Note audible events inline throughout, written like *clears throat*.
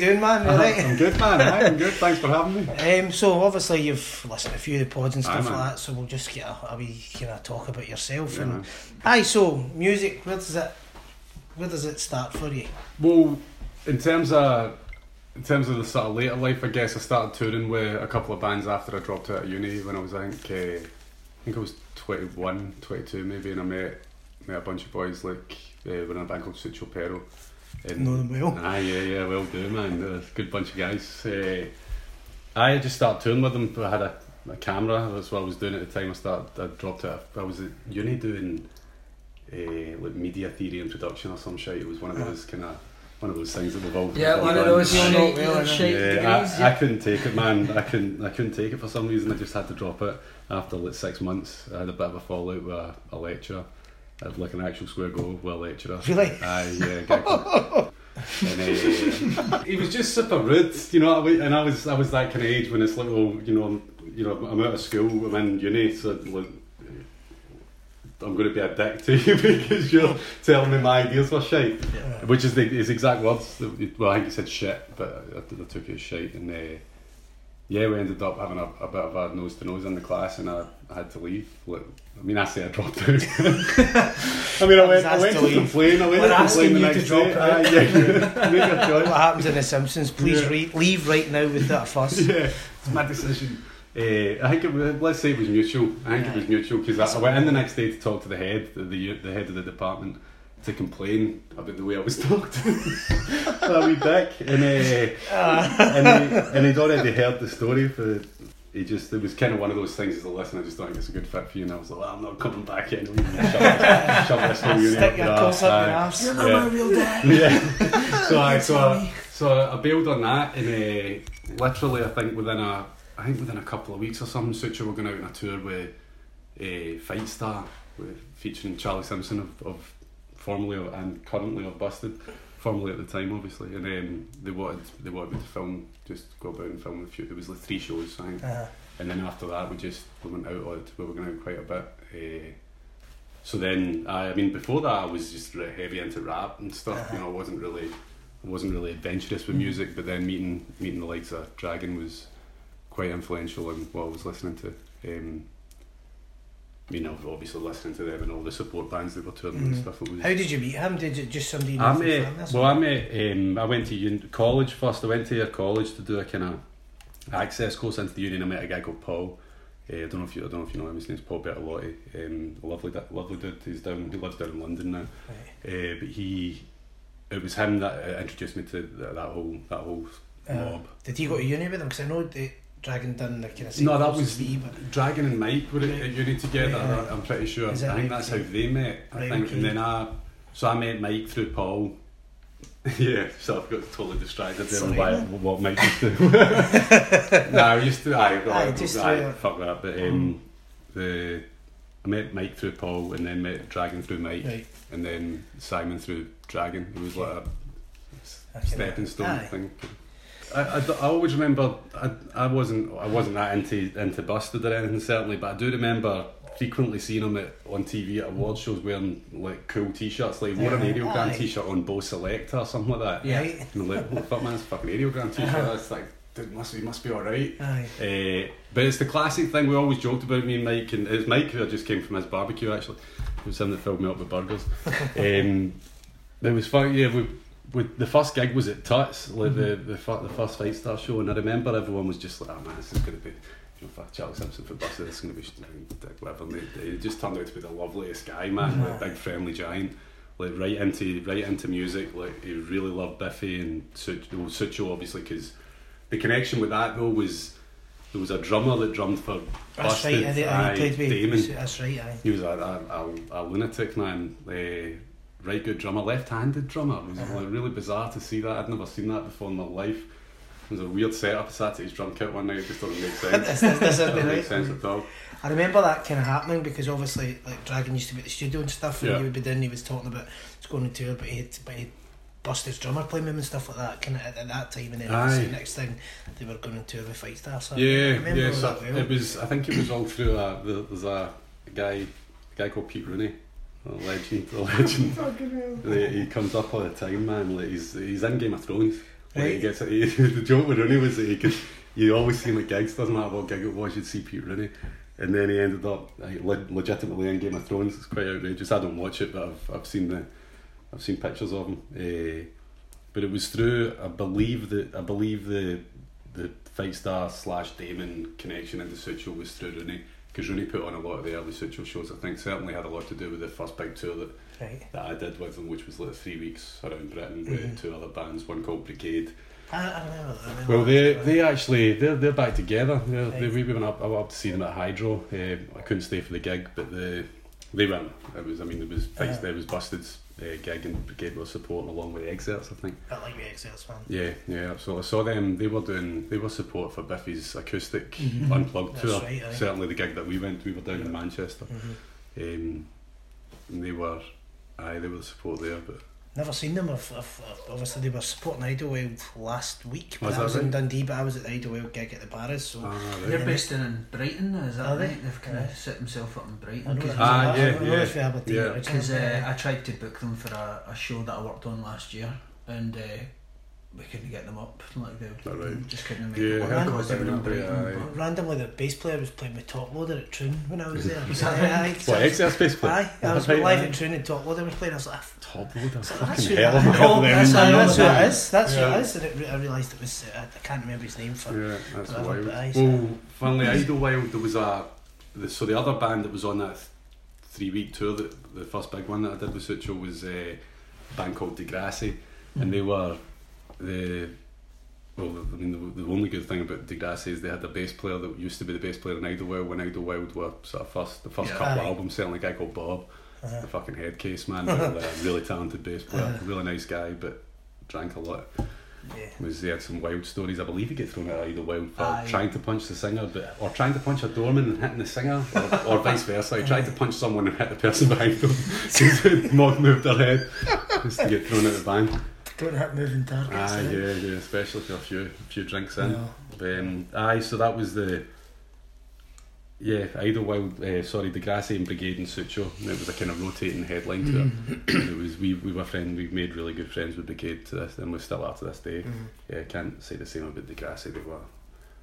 doing, man? You right? I'm good, man. Aye, I'm good. Thanks for having me. Um, so obviously you've listened to a few of the pods and stuff man. like that. So we'll just get a, a wee kind of talk about yourself Yeah, and man. aye. So music, where does it, where does it start for you? Well, in terms of in terms of the sort of later life, I guess I started touring with a couple of bands after I dropped out of uni when I was I think uh, I think I was 21, 22 maybe, and I met met a bunch of boys like uh, we were in a band called Sucioperro. And- Know them well. Aye, yeah, yeah, well do, man. They're a good bunch of guys. Uh, I just started touring with them. I had a, a camera. That's what I was doing at the time. I started. I dropped it. I was at uni doing uh, like media theory and production or some shit. It was one of those kind of one of those things that we've all Yeah, all one of those You're shite, well, shite Yeah, degrees. I, I couldn't take it, man. I couldn't. I couldn't take it for some reason. I just had to drop it after like six months. I had a bit of a fallout with a, a lecturer. I like an actual square go with a lecturer. Really? Aye, yeah. a *laughs* and uh, he was just super rude, you know. what I mean? And I was, I was that kind of age when it's like, well, you know, I'm, you know, I'm out of school, I'm in uni, so like, I'm going to be a dick to you *laughs* because you're telling me my ideas were shite. Yeah. Which is the, his exact words. Well, I think he said shit, but I, I took it as shite. And uh, yeah, we ended up having a, a bit of a nose to nose in the class, and I, I had to leave. Like, I mean, I say I dropped out. *laughs* I mean, I went, I went to to, leave. complain. I went We're to asking complain the you to next drop day. out. Aye, yeah, *laughs* make your choice. What happens in The Simpsons? Please Yeah. re- leave right now without a fuss. *laughs* yeah, it's my decision. Uh, I think it was, let's say it was mutual. I think it was mutual because I, I went in the next day to talk to the head, the, the the head of the department, to complain about the way I was *laughs* talked to. that wee dick, and uh, and, he, and he'd already heard the story. But he just it was kind of one of those things as a listener. I just don't think it's a good fit for you. And I was like, well, I'm not coming back in. Shove, this- shove this whole uni Stick up your your course up your aye. You're not Yeah. my real dad. *laughs* yeah. so I so I, so I bailed on that, and uh, literally, I think within a I think within a couple of weeks or something, Suture were going out on a tour with uh, Fightstar, with, featuring Charlie Simpson of, of formerly and currently of Busted, formerly at the time, obviously, and um, they wanted they wanted me to film, just go about and film a few. There was like three shows, I think. Uh, And then after that, we just we went out odd. We were going out quite a bit. Uh, so then, I, I mean, before that, I was just really heavy into rap and stuff. You know, I wasn't really, I wasn't really adventurous with music. But then meeting meeting the likes of Dragon was quite influential in what I was listening to. Um, I mean, I was obviously listening to them and all the support bands they were touring and Mhm. stuff. It was how did you meet him? Did you just somebody you know I met, well, I met, um, I went to uni- college first. I went to your college to do a kind of access course into the union. I met a guy called Paul. Uh, I don't know if you, I don't know if you know him. His name's Paul Bertolotti. Um, lovely, lovely dude. He's down. He lives down in London now. Right. Uh, but he, it was him that uh, introduced me to that, that whole that whole Uh, mob. Did he go to uni with him? Because I know the Dragon done the kind of No, that was me, but Dragon and Mike were at, at uni together. Yeah. I'm pretty sure. I think that's how they met. I Right, think, okay. and then I, so I met Mike through Paul. *laughs* yeah, so I've got totally distracted there by what Mike used to. *laughs* *laughs* no, I used to. I, Aye, I, just I, through- Mm. fuck that. But um, the I met Mike through Paul, and then met Dragon through Mike, Right. and then Simon through Dragon. It was like a Okay. stepping stone Aye. thing. I, I, I always remember I, I wasn't I wasn't that into into busted or anything certainly, but I do remember frequently seeing him at, on TV at award shows wearing like cool t-shirts. Like wore an. Aerogramme Aye. t-shirt on Bo' Selecta or something like that. Yeah. Right. And I'm like, the fuck man, it's a fucking Aerogramme t-shirt. Uh-huh. It's like, dude, must he must be alright. Aye. Uh, but it's the classic thing we always joked about me and Mike, and it's Mike who I just came from his barbecue actually. It was him that filled me up with burgers. *laughs* um, it was fun, yeah. We, we, the first gig was at Tuts, like the the, fir- the first Fightstar show, and I remember everyone was just like, "Oh man, this is going to be." You know, fuck Charlie Simpson for Busted, this is going to be whatever. And it, it just turned out to be the loveliest guy, man, like big friendly giant, like right into right into music. Like he really loved Biffy and Such, well, Sucio, obviously, because the connection with that though was there was a drummer that drummed for That's Busted, right. I, aye, I. Damon. That's right. Aye. He was a, a, a, a lunatic man, uh, right good drummer, left-handed drummer. It was Uh-huh. like, really bizarre to see that. I'd never seen that before in my life. It was a weird setup. I sat at his drum kit one night. It just doesn't make sense. This- this- this *laughs* doesn't make right. sense at all. I remember that kind of happening because obviously, like Dragon used to be at the studio and stuff, and Yeah. he would be down. He was talking about going on tour, but he had, but he bust his drummer playing with him and stuff like that. Kind of at, at that time, and then obviously Aye. next thing they were going on tour with Fightstar. So I Yeah, remember yeah. So that well. it was. I think it was all through. Uh, the, there's a guy, a guy called Pete Rooney, a legend, a legend. *laughs* Hell. he, he comes up all the time, man. Like he's he's in Game of Thrones. Like, he Right. gets he, *laughs* the joke with Rooney was that he could you always see him at gigs, doesn't matter what gig it was, you'd see Pete Rooney. And then he ended up like, le- legitimately in Game of Thrones. It's quite outrageous. I don't watch it, but I've I've seen the I've seen pictures of him. Uh, but it was through I believe that I believe the the Fightstar slash Damon connection into Sucio was through Rooney because Rooney put on a lot of the early Sucio shows. I think certainly had a lot to do with the first big tour that Right. that I did with them, which was like three weeks around Britain with two other bands, one called Brigade. I, I remember. I remember Well, they they actually they're they're back together. They're, they we went up I went up to see them at Hydro. Uh, I couldn't stay for the gig, but the they went. It was I mean it was Uh-huh. there was Busted's uh, gig and Brigade was support along with the Xcerts I think. I like the Excel's fan. Yeah, yeah. So I saw them. They were doing. They were support for Biffy's acoustic *laughs* Mhm. unplugged That's tour. right. Certainly the gig that we went. We were down in Manchester. hmm Um, and they were. Aye, they were the support there, but Never seen them. I've, I've, I've- obviously, they were supporting Idlewild last week. But Was I that was in? Dundee, but I was at the Idlewild gig at the Barras. So ah, They're right. based in, in Brighton, is that Are they? right? They've kind of set themselves up in Brighton. Cause, Ah, I yeah, know yeah. it's for Aberdeen Yeah. Because uh, I tried to book them for a, a show that I worked on last year, and uh, we couldn't get them up. Like they Alright. just couldn't make Yeah, it work I because they were in remember, Brighton. Randomly, the bass player was playing with Toploader at Troon when I was there. Is that Aye, right? aye, so What I was- Xcerts bass player? Aye, I was Right, live aye. at Troon and Toploader was playing. I was like, "Ah, Toploader, So fucking that's who- hell of a couple of that's, them. aye, that's what it is. That's Yeah. what it is. And it, I realised it was. Uh, I can't remember his name for. Yeah, that's Whatever, wild. but aye, Well, funnily, Idlewild, there was a the, so the other band that was on that three week tour, that the first big one that I did with Sucio was uh, a band called Degrassi, and they were the well, I mean, the, the only good thing about Degrassi is they had the bass player that used to be the bass player in Idlewild when Idlewild were sort of first the first Yeah. couple albums, certainly a guy called Bob, Uh, the fucking head case man, *laughs* but, uh, really talented bass player, Uh-huh. really nice guy, but drank a lot yeah. was he had some wild stories. I believe he get thrown out of Idlewild for Aye. trying to punch the singer, but or trying to punch a doorman and hitting the singer, or, or vice versa. He tried to punch someone and hit the person behind them. *laughs* Since Mock moved their head, just to get thrown out of the band. Don't hurt moving targets. Aye, eh? yeah, yeah, especially for a few, a few drinks in. No. Um, aye, so that was the. Yeah, Idlewild, uh, sorry, Degrassi and Brigade and Sucio. And it was a kind of rotating headline to it. And it was we we were friends. We made really good friends with Brigade to this, and we still are to this day. Mhm. Yeah, can't say the same about Degrassi. They were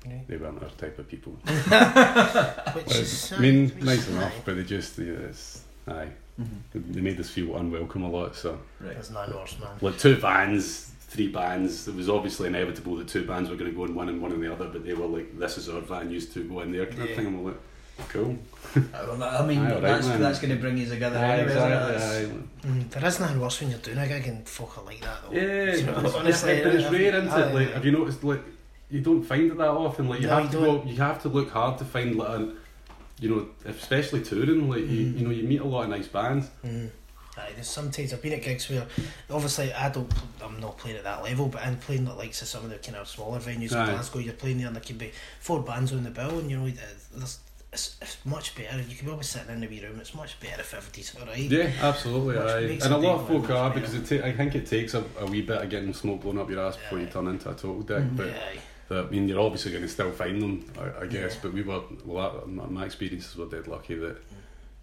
Yeah. they weren't our type of people. *laughs* Which is. I mean, nice enough, but they just yeah, it's, aye, Mhm. they made us feel unwelcome a lot. So Right. There's no worse, man. like two bands, three bands. It was obviously inevitable that two bands were going to go in one and one in the other, but they were like, "This is our van, used to go in there," kind of thing. And we're like, "Cool." Uh, I mean, Aye, that's, man. that's going to bring you together Aye, anyway, isn't it? exactly. That's- aye. Mm, there is nothing worse when you're doing a gig and folk are like that, though. Yeah, You know, it's- honestly, but it's I- rare, isn't aye, it? Like, aye. have you noticed? Like, you don't find it that often. Like, you No, have you to don't. go, you have to look hard to find like, a, you know, especially touring. Like, you, Mhm. you know, you meet a lot of nice bands. Mm. Aye, there's sometimes I've been at gigs where obviously I don't I'm not playing at that level but I'm playing the likes of some of the kind of smaller venues in Glasgow you're playing there and there can be four bands on the bill and you know there's, it's, it's much better you can be always sitting in the wee room it's much better if everybody's alright Yeah, absolutely. Aye. And a lot of folk are because it ta- I think it takes a, a wee bit of getting smoke blown up your ass before you Aye. turn into a total dick. But yeah, aye. but, I mean, you're obviously going to still find them, I, I guess. Yeah. But we were, well, that, my, my experiences were dead lucky that.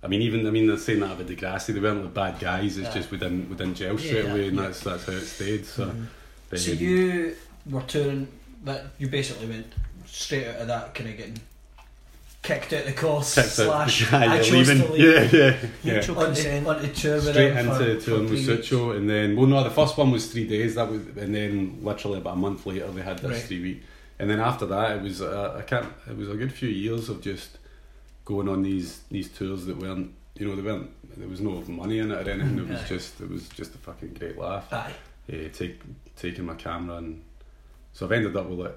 I mean, even I mean, they're saying that about Degrassi, they weren't the bad guys. It's Yeah. just we didn't we didn't straight Yeah, away, and that's that's how it stayed. So, Mhm. but, So you were touring, that you basically went straight out of that kind of getting kicked out the course kicked out- slash *laughs* yeah, I chose leaving. to leave. Yeah, yeah, yeah. Mutual Onto, consent onto tour with Straight into for touring with. Sucio, and then well, no, the first one was three days. That was, and then literally about a month later, they had this Right. three week, and then after that, it was uh, I can't. It was a good few years of just going on these these tours that weren't, you know, they weren't. There was no money in it or anything. It was Aye. just it was just a fucking great laugh. Aye. Uh, take taking my camera and so I've ended up with like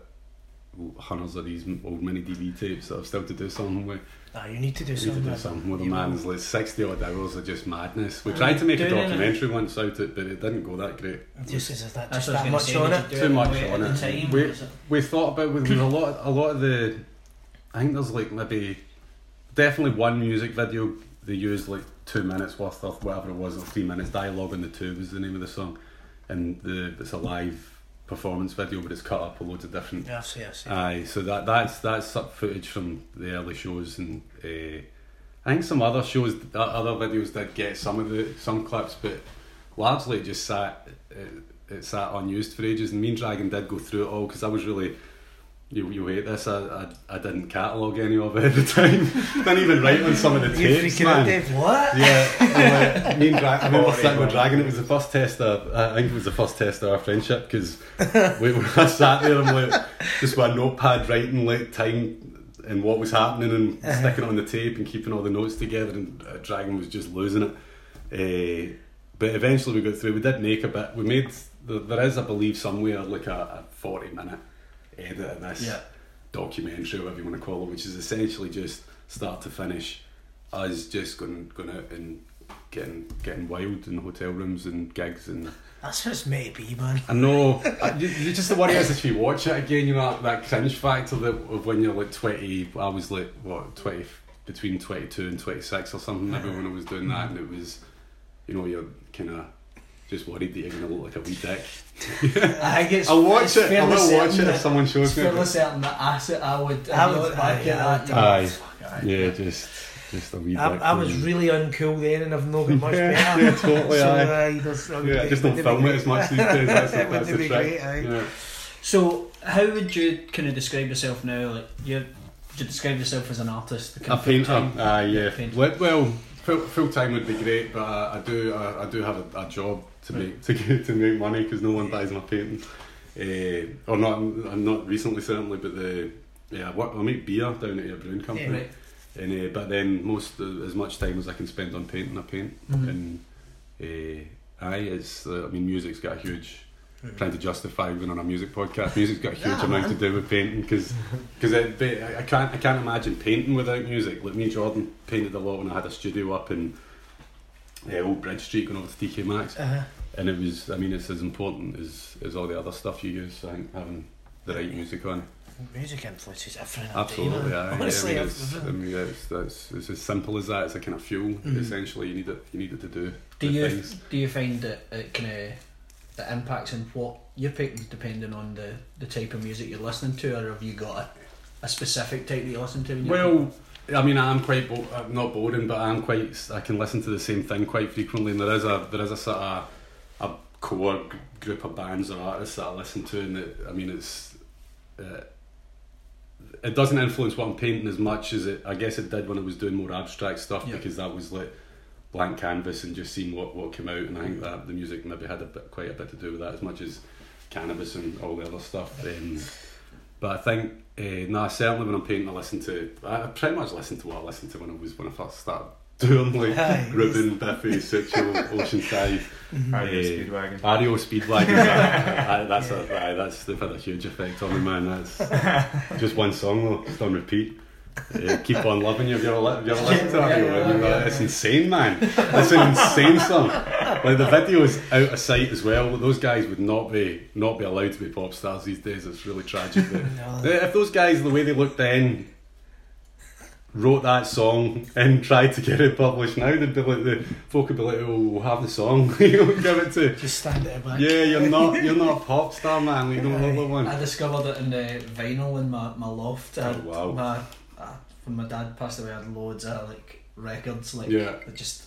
hundreds of these old mini DV tapes that I've still to do something with. ah, you need to do I need to something do with something with a you know. man's like 60 odd hours of just madness. We Aye. tried to make a Doing anything? documentary once out it, but it didn't go that great. just is that just that much on it Too much on it. time? We- We thought about with a lot, a lot of the. I think there's like maybe definitely one music video they used like two minutes worth of whatever it was, or three minutes. Dialogue in the two was the name of the song, and the it's a live performance video, but it's cut up a loads of different see I see Aye, so that that's that's some footage from the early shows, and uh, I think some other shows, other videos did get some of the some clips, but largely it just sat uh, it sat unused for ages. And me and Dragon did go through it all because I was really. You, you hate this. I, I, I didn't catalogue any of it at the time. *laughs* didn't even write on some of the You tapes, freaking out, man. Dave? What? Yeah, *laughs* and, like, me and Dra- I remember sitting with. Dragon. It was the first test. Of, I think it was the first test of our friendship because we, we I sat there and like just with a notepad writing like time and what was happening and Uh-huh. sticking it on the tape and keeping all the notes together. And uh, Dragon was just losing it. Uh, but eventually we got through. We did make a bit. We made there there is, I believe, somewhere like a, a forty minute edit of this Yeah. documentary, whatever you want to call it, which is essentially just start to finish us just going going out and getting getting wild in hotel rooms and gigs and That's it's meant man. I know I, you, you just the worry is if you watch it again, you know that, that cringe factor that of when you're like twenty. I was like what twenty between twenty two and twenty six or something. Maybe when I was doing that, and it was, you know, you're kind of just worried that you're gonna look like a wee dick. *laughs* I think it's. *laughs* I'll watch it. I fairly will watch it that- if someone shows me. fairly certain that I, said I would. I I would- would back aye, at I that. would- you know, Aye. Yeah, just just a wee I. I was really uncool then, and I've not got much *laughs* Yeah, better. yeah, totally, So, aye. aye, there's- Yeah, I just don't wouldn't film be it as much these days. That's, It that's wouldn't the be trick. great, aye. Yeah. So, how would you kind of describe yourself now? Like, you you describe yourself as an artist? A of full-time- painter, uh, yeah. painter? Well, well full, full time would be great, but I, I do I, I do have a, a job to make to *laughs* get, to make money because no one buys my painting. Uh, or not, not recently certainly, but the yeah, I, work, I make beer down at a brewing company. yeah, Right. And, uh, but then most uh, as much time as I can spend on painting, I paint. Mhm. And uh, aye, it's I mean, music's got a huge. Trying to justify being on a music podcast. Music's got a huge *laughs* Yeah, amount man. to do with painting because because I can't I can't imagine painting without music. Like me, and Jordan painted a lot when I had a studio up in uh, Old Bridge Street, going over to TK Maxx, Uh-huh. and it was. I mean, it's as important as as all the other stuff you use. I think having the right music on. Music influences everything. I Absolutely, man. aye. Honestly, yeah, I mean, it's, I everything. mean, it's, that's, it's as simple as that. It's a kind of fuel. Mhm. Essentially, you need it. You need it to do. Do you things. do you find that it kind of the impacts on what you're picking depending on the, the type of music you're listening to, or have you got a, a specific type that you listen to? Well, I mean, I'm quite bo- uh, not boring, but I'm quite. I can listen to the same thing quite frequently, and there is a there is a sort of a core g- group of bands or artists that I listen to, and it, I mean, it's. Uh, it doesn't influence what I'm painting as much as it. I guess it did when I was doing more abstract stuff Yeah. because that was like blank canvas and just seeing what, what came out, and I think that the music maybe had a bit, quite a bit to do with that as much as cannabis and all the other stuff. Um, but I think, uh, no, certainly when I'm painting, I listen to. I I pretty much listen to what I listened to when I was when I first started *laughs* doing like Aye. Reuben, Biffy, Sucio, *laughs* Oceansize, Radio Eh, Speedwagon. REO, Speedwagon. *laughs* Aye, that's a, aye, that's they've had a huge effect on me, man. That's just one song though, it's on repeat. Uh, keep on loving you. Have you ever, have you ever listened to Yeah, REO? yeah, yeah. It's insane, man. It's an insane song. Like the video is out of sight as well. Those guys would not be not be allowed to be pop stars these days. It's really tragic. *laughs* But No. if those guys, the way they looked then, wrote that song and *laughs* tried to get it published now, they'd be like the folk would be like, "Oh, we'll have the song, *laughs* you know, give it to." Just stand at the back. Yeah, you're not you're not a pop star, man. You don't know the one. I discovered it in the vinyl in my, my loft. Oh, wow. My, uh, when my dad passed away, I had loads of like records, like Yeah. just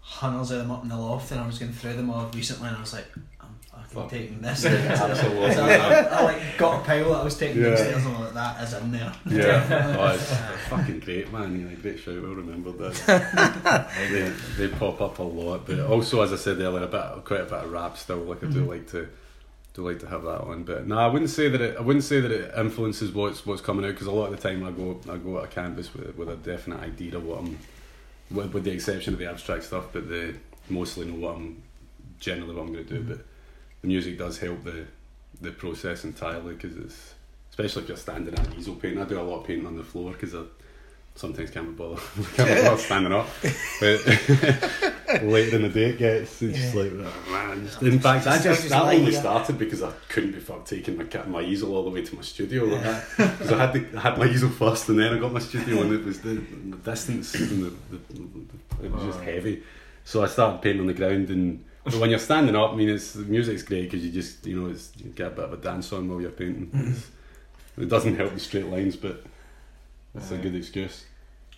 hundreds of them up in the loft, and I was going through them all recently, and I was like, I'm fucking Fuck. taking this. *laughs* Absolutely. So I, I, I, like got a pile that I was taking Yeah. downstairs, and I was like, that is in there. Yeah, *laughs* oh, it's fucking great, man. Yeah, great shout. Well remembered that. *laughs* they, they pop up a lot, but also, as I said earlier, a bit, quite a bit of rap still. Like I do Mhm. like to, like to have that on. But no, I wouldn't say that it. I wouldn't say that it influences what's what's coming out because a lot of the time I go I go at a canvas with with a definite idea of what I'm, with, with the exception of the abstract stuff, but the mostly know what I'm generally what I'm going to do. Mhm. But the music does help the the process entirely because it's especially if you're standing at easel painting. I do a lot of painting on the floor because I sometimes can't be bothered, *laughs* can't be bothered standing up. But *laughs* later in the day, it gets it's just like oh, man. Just, in fact, I Just- that only started because I couldn't be fucked taking my my easel all the way to my studio because *laughs* I had the, I had my easel first and then I got my studio and it was the, the distance and the, the, it was just heavy. So I started painting on the ground and. But when you're standing up, I mean, it's the music's great because you just, you know, it's, you get a bit of a dance on while you're painting. Mhm. It doesn't help the straight lines, but it's a good excuse.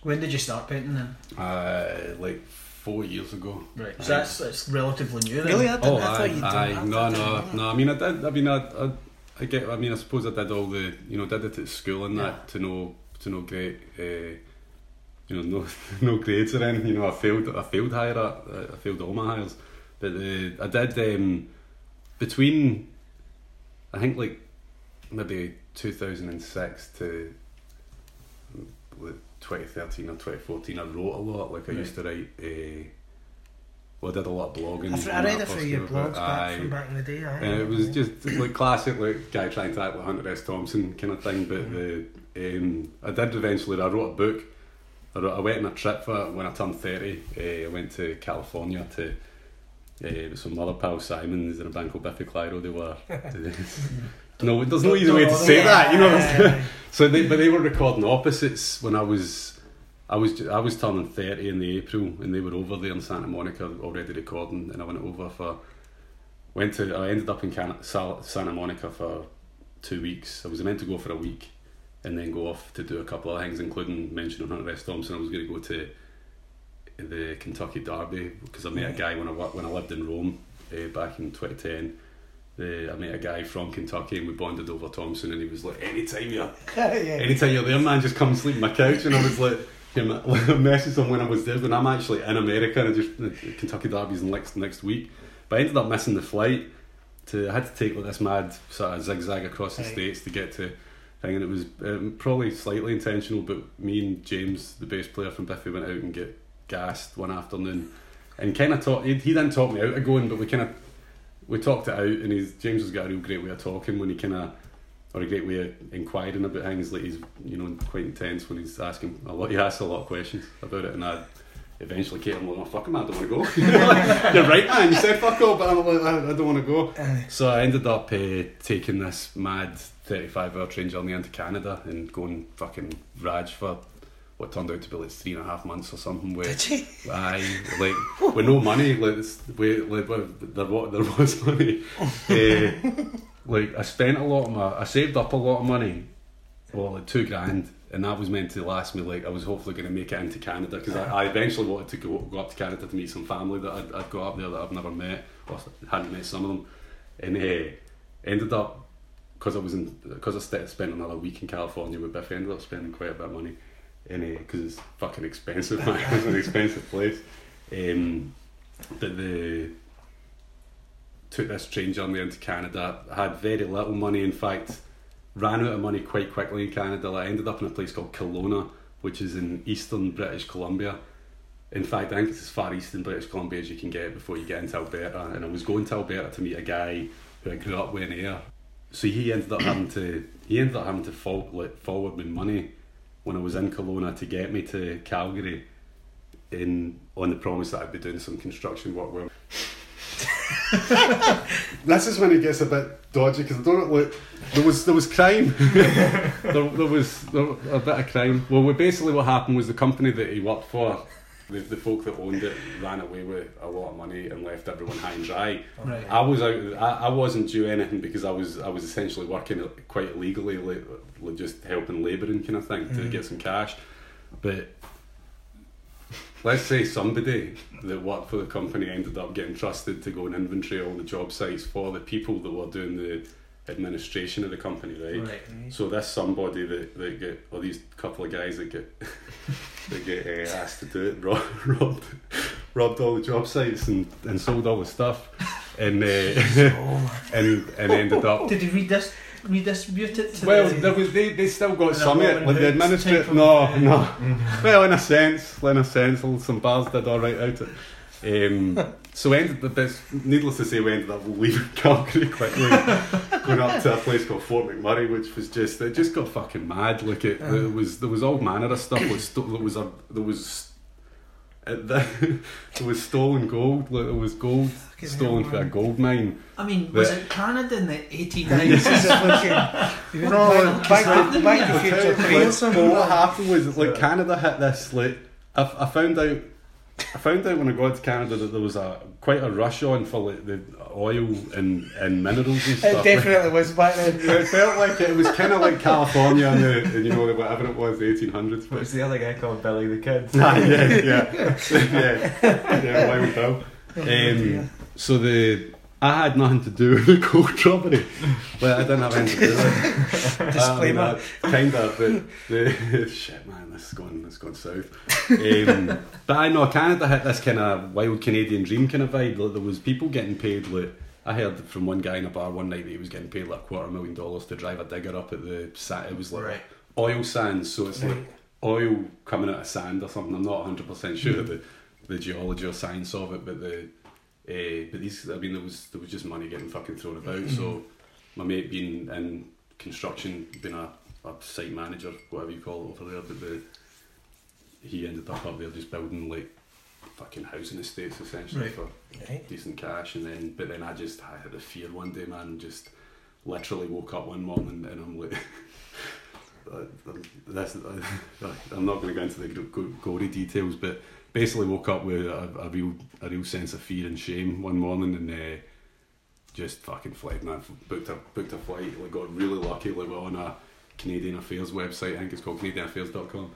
When did you start painting then? Uh, like four years ago. Right. So that's that's relatively new. Then. Really, I, didn't, Oh, I thought you'd done aye. that No, no, no. I mean, I did. I mean, I, I, I get. I mean, I suppose I did all the, you know, did it at school and that to know, to know great, uh, you know, *laughs* no, no grades or anything. You know, I failed. I failed higher. At, I failed all my hires, but uh, I did um, between, I think like maybe two thousand and six to. Mm, like 2013 or 2014 I wrote a lot like I Right. used to write uh, well I did a lot of blogging I've, I read it first through your blogs back from back in the day. And it was just like classic, like guy trying to act like Hunter S. Thompson kind of thing. But the um, I did eventually. I wrote a book. I, wrote, I went on a trip for when I turned thirty. Uh, I went to California to uh, with some other pal Simons and a band called Biffy Clyro. They were. *laughs* no, there's no easy way to say that, you know. *laughs* So they, but they were recording opposites when I was, I was, I was turning thirty in the April, and they were over there in Santa Monica already recording, and I went over for, went to, I ended up in Can- Santa Monica for two weeks. I was meant to go for a week, and then go off to do a couple of things, including mentioning Hunter S. Thompson. I was going to go to the Kentucky Derby because I met a guy when I when I lived in Rome uh, back in twenty ten. The, I met a guy from Kentucky and we bonded over Thompson and he was like, anytime you're *laughs* yeah. anytime you're there, man, just come sleep on my couch. And I was like, him, *laughs* messaged him when I was there, when I'm actually in America and I just Kentucky Derby's next next week. But I ended up missing the flight. To I had to take like this mad sort of zigzag across the Right. states to get to thing, and it was um, probably slightly intentional. But me and James, the bass player from Biffy, went out and get gassed one afternoon, and kind of talked. He, he didn't talk me out of going, but we kind of we talked it out, and he's James has got a real great way of talking when he kind of or a great way of inquiring about things. Like he's you know quite intense when he's asking a lot. He asks a lot of questions about it, and I eventually came like, oh fuck him, I don't want to go. *laughs* You're right, man. You said fuck off, but I'm like, I, I don't want to go. So I ended up uh, taking this mad 35 hour train journey into Canada and going fucking Raj for what turned out to be like three and a half months or something. With Did you? Aye, like *laughs* with no money, like, we, like there was there *laughs* was money. *laughs* Eh, like I spent a lot of my, I saved up a lot of money, well like two grand, and that was meant to last me. Like I was hopefully going to make it into Canada because I, I eventually wanted to go go up to Canada to meet some family that I'd, I'd got up there that I've never met or hadn't met some of them, and uh, ended up because I was in because I spent another week in California with Biff. I ended up spending quite a bit of money, because it's fucking expensive, *laughs* it's an expensive place. Um, but the took this train journey into Canada. Had very little money. In fact, ran out of money quite quickly in Canada. I ended up in a place called Kelowna, which is in eastern British Columbia. In fact, I think it's as far east in British Columbia as you can get before you get into Alberta. And I was going to Alberta to meet a guy who I grew up with in Ayr. So he ended up having to he ended up having to fall, like, forward me money when I was in Kelowna to get me to Calgary in on the promise that I'd be doing some construction work with *laughs* this is when it gets a bit dodgy because I don't look. There was there was crime. *laughs* there, there was there, a bit of crime. Well, we- basically what happened was the company that he worked for, the, the folk that owned it, ran away with a lot of money and left everyone high and dry. Right. I was out. I, I wasn't due anything because I was I was essentially working quite illegally, like, just helping labouring kind of thing to mm. get some cash. But let's say somebody that worked for the company ended up getting trusted to go and inventory all the job sites for the people that were doing the administration of the company, right? Right. So this somebody that, that get or these couple of guys that get *laughs* that get uh, asked to do it *laughs* rob, robbed robbed all the job sites and, and sold all the stuff and uh, *laughs* and and ended up Did you read this? Redistribute it to well, the, there was they, they still got some of it. Like the administrator, no, uh, no. Well, in a sense, in a sense, some bars did all right out of it. Um, so we ended up, this, needless to say, we ended up leaving *laughs* Calgary quickly, going up to a place called Fort McMurray, which was just it just got fucking mad. Like it, it was there was all manner of stuff. Like sto- there was a there was. uh, the, *laughs* there was stolen gold. Like there was gold Fucking stolen hell, from a gold mine. I mean, was the- it Canada in the 1890s? This is. No, back, back, to, back to Future tell you, Three or like, something. What happened was like Canada hit this like I, I found out I found out when I got to Canada that there was a quite a rush on for like the oil and, and minerals and stuff. *laughs* It stuff. definitely was back then. *laughs* it felt like it, was kind of like California and, the, in, you know, whatever it was, the 1800s. But What's the other guy called Billy the Kid? *laughs* Ah, yeah, yeah, yeah, yeah, Wild Bill. Um, so the I had nothing to do with the gold robbery. Well, I didn't have anything to do with it. Disclaimer. kind of, but the shit, man, this is going, going south. Um, *laughs* but I know Canada hit this kind of wild Canadian dream kind of vibe. Like, there was people getting paid. Like I heard from one guy in a bar one night that he was getting paid like a quarter million dollars to drive a digger up at the sa It was like Right. oil sands, so it's like oil coming out of sand or something. I'm not 100 percent sure the the geology or science of it, but the uh, but these, I mean, there was there was just money getting fucking thrown about. So my mate being in construction, being a, a site manager, whatever you call it over there, but the he ended up up there just building like fucking housing estates essentially Right. for Right. decent cash, and then but then I just I had a fear one day, man, just literally woke up one morning and I'm like. *laughs* uh, This, *laughs* I'm not going to go into the go- go- gory details, but basically woke up with a, a real a real sense of fear and shame one morning, and uh, just fucking fled, man. Booked a booked a flight. Like got really lucky. Like we're on a Canadian Affairs website. I think it's called CanadianAffairs.com,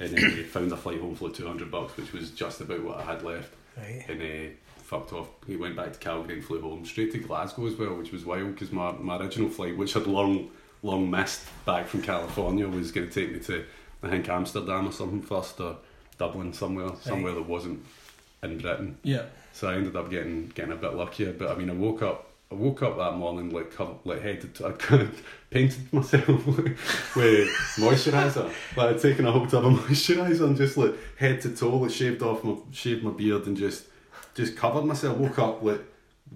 and then we found a flight home for two hundred bucks, which was just about what I had left Right. and uh, fucked off. He went back to Calgary and flew home straight to Glasgow as well, which was wild because my, my original flight, which had long long missed back from California, was going to take me to I think Amsterdam or something first or Dublin somewhere somewhere that wasn't in Britain. Yeah. So I ended up getting getting a bit luckier. But I mean, I woke up. I woke up that morning like covered, like head to. I kind of *laughs* painted myself *laughs* with moisturiser. Like I'd taken a whole tub of *laughs* moisturiser and just like head to toe, like shaved off my shaved my beard and just just covered myself. Woke up like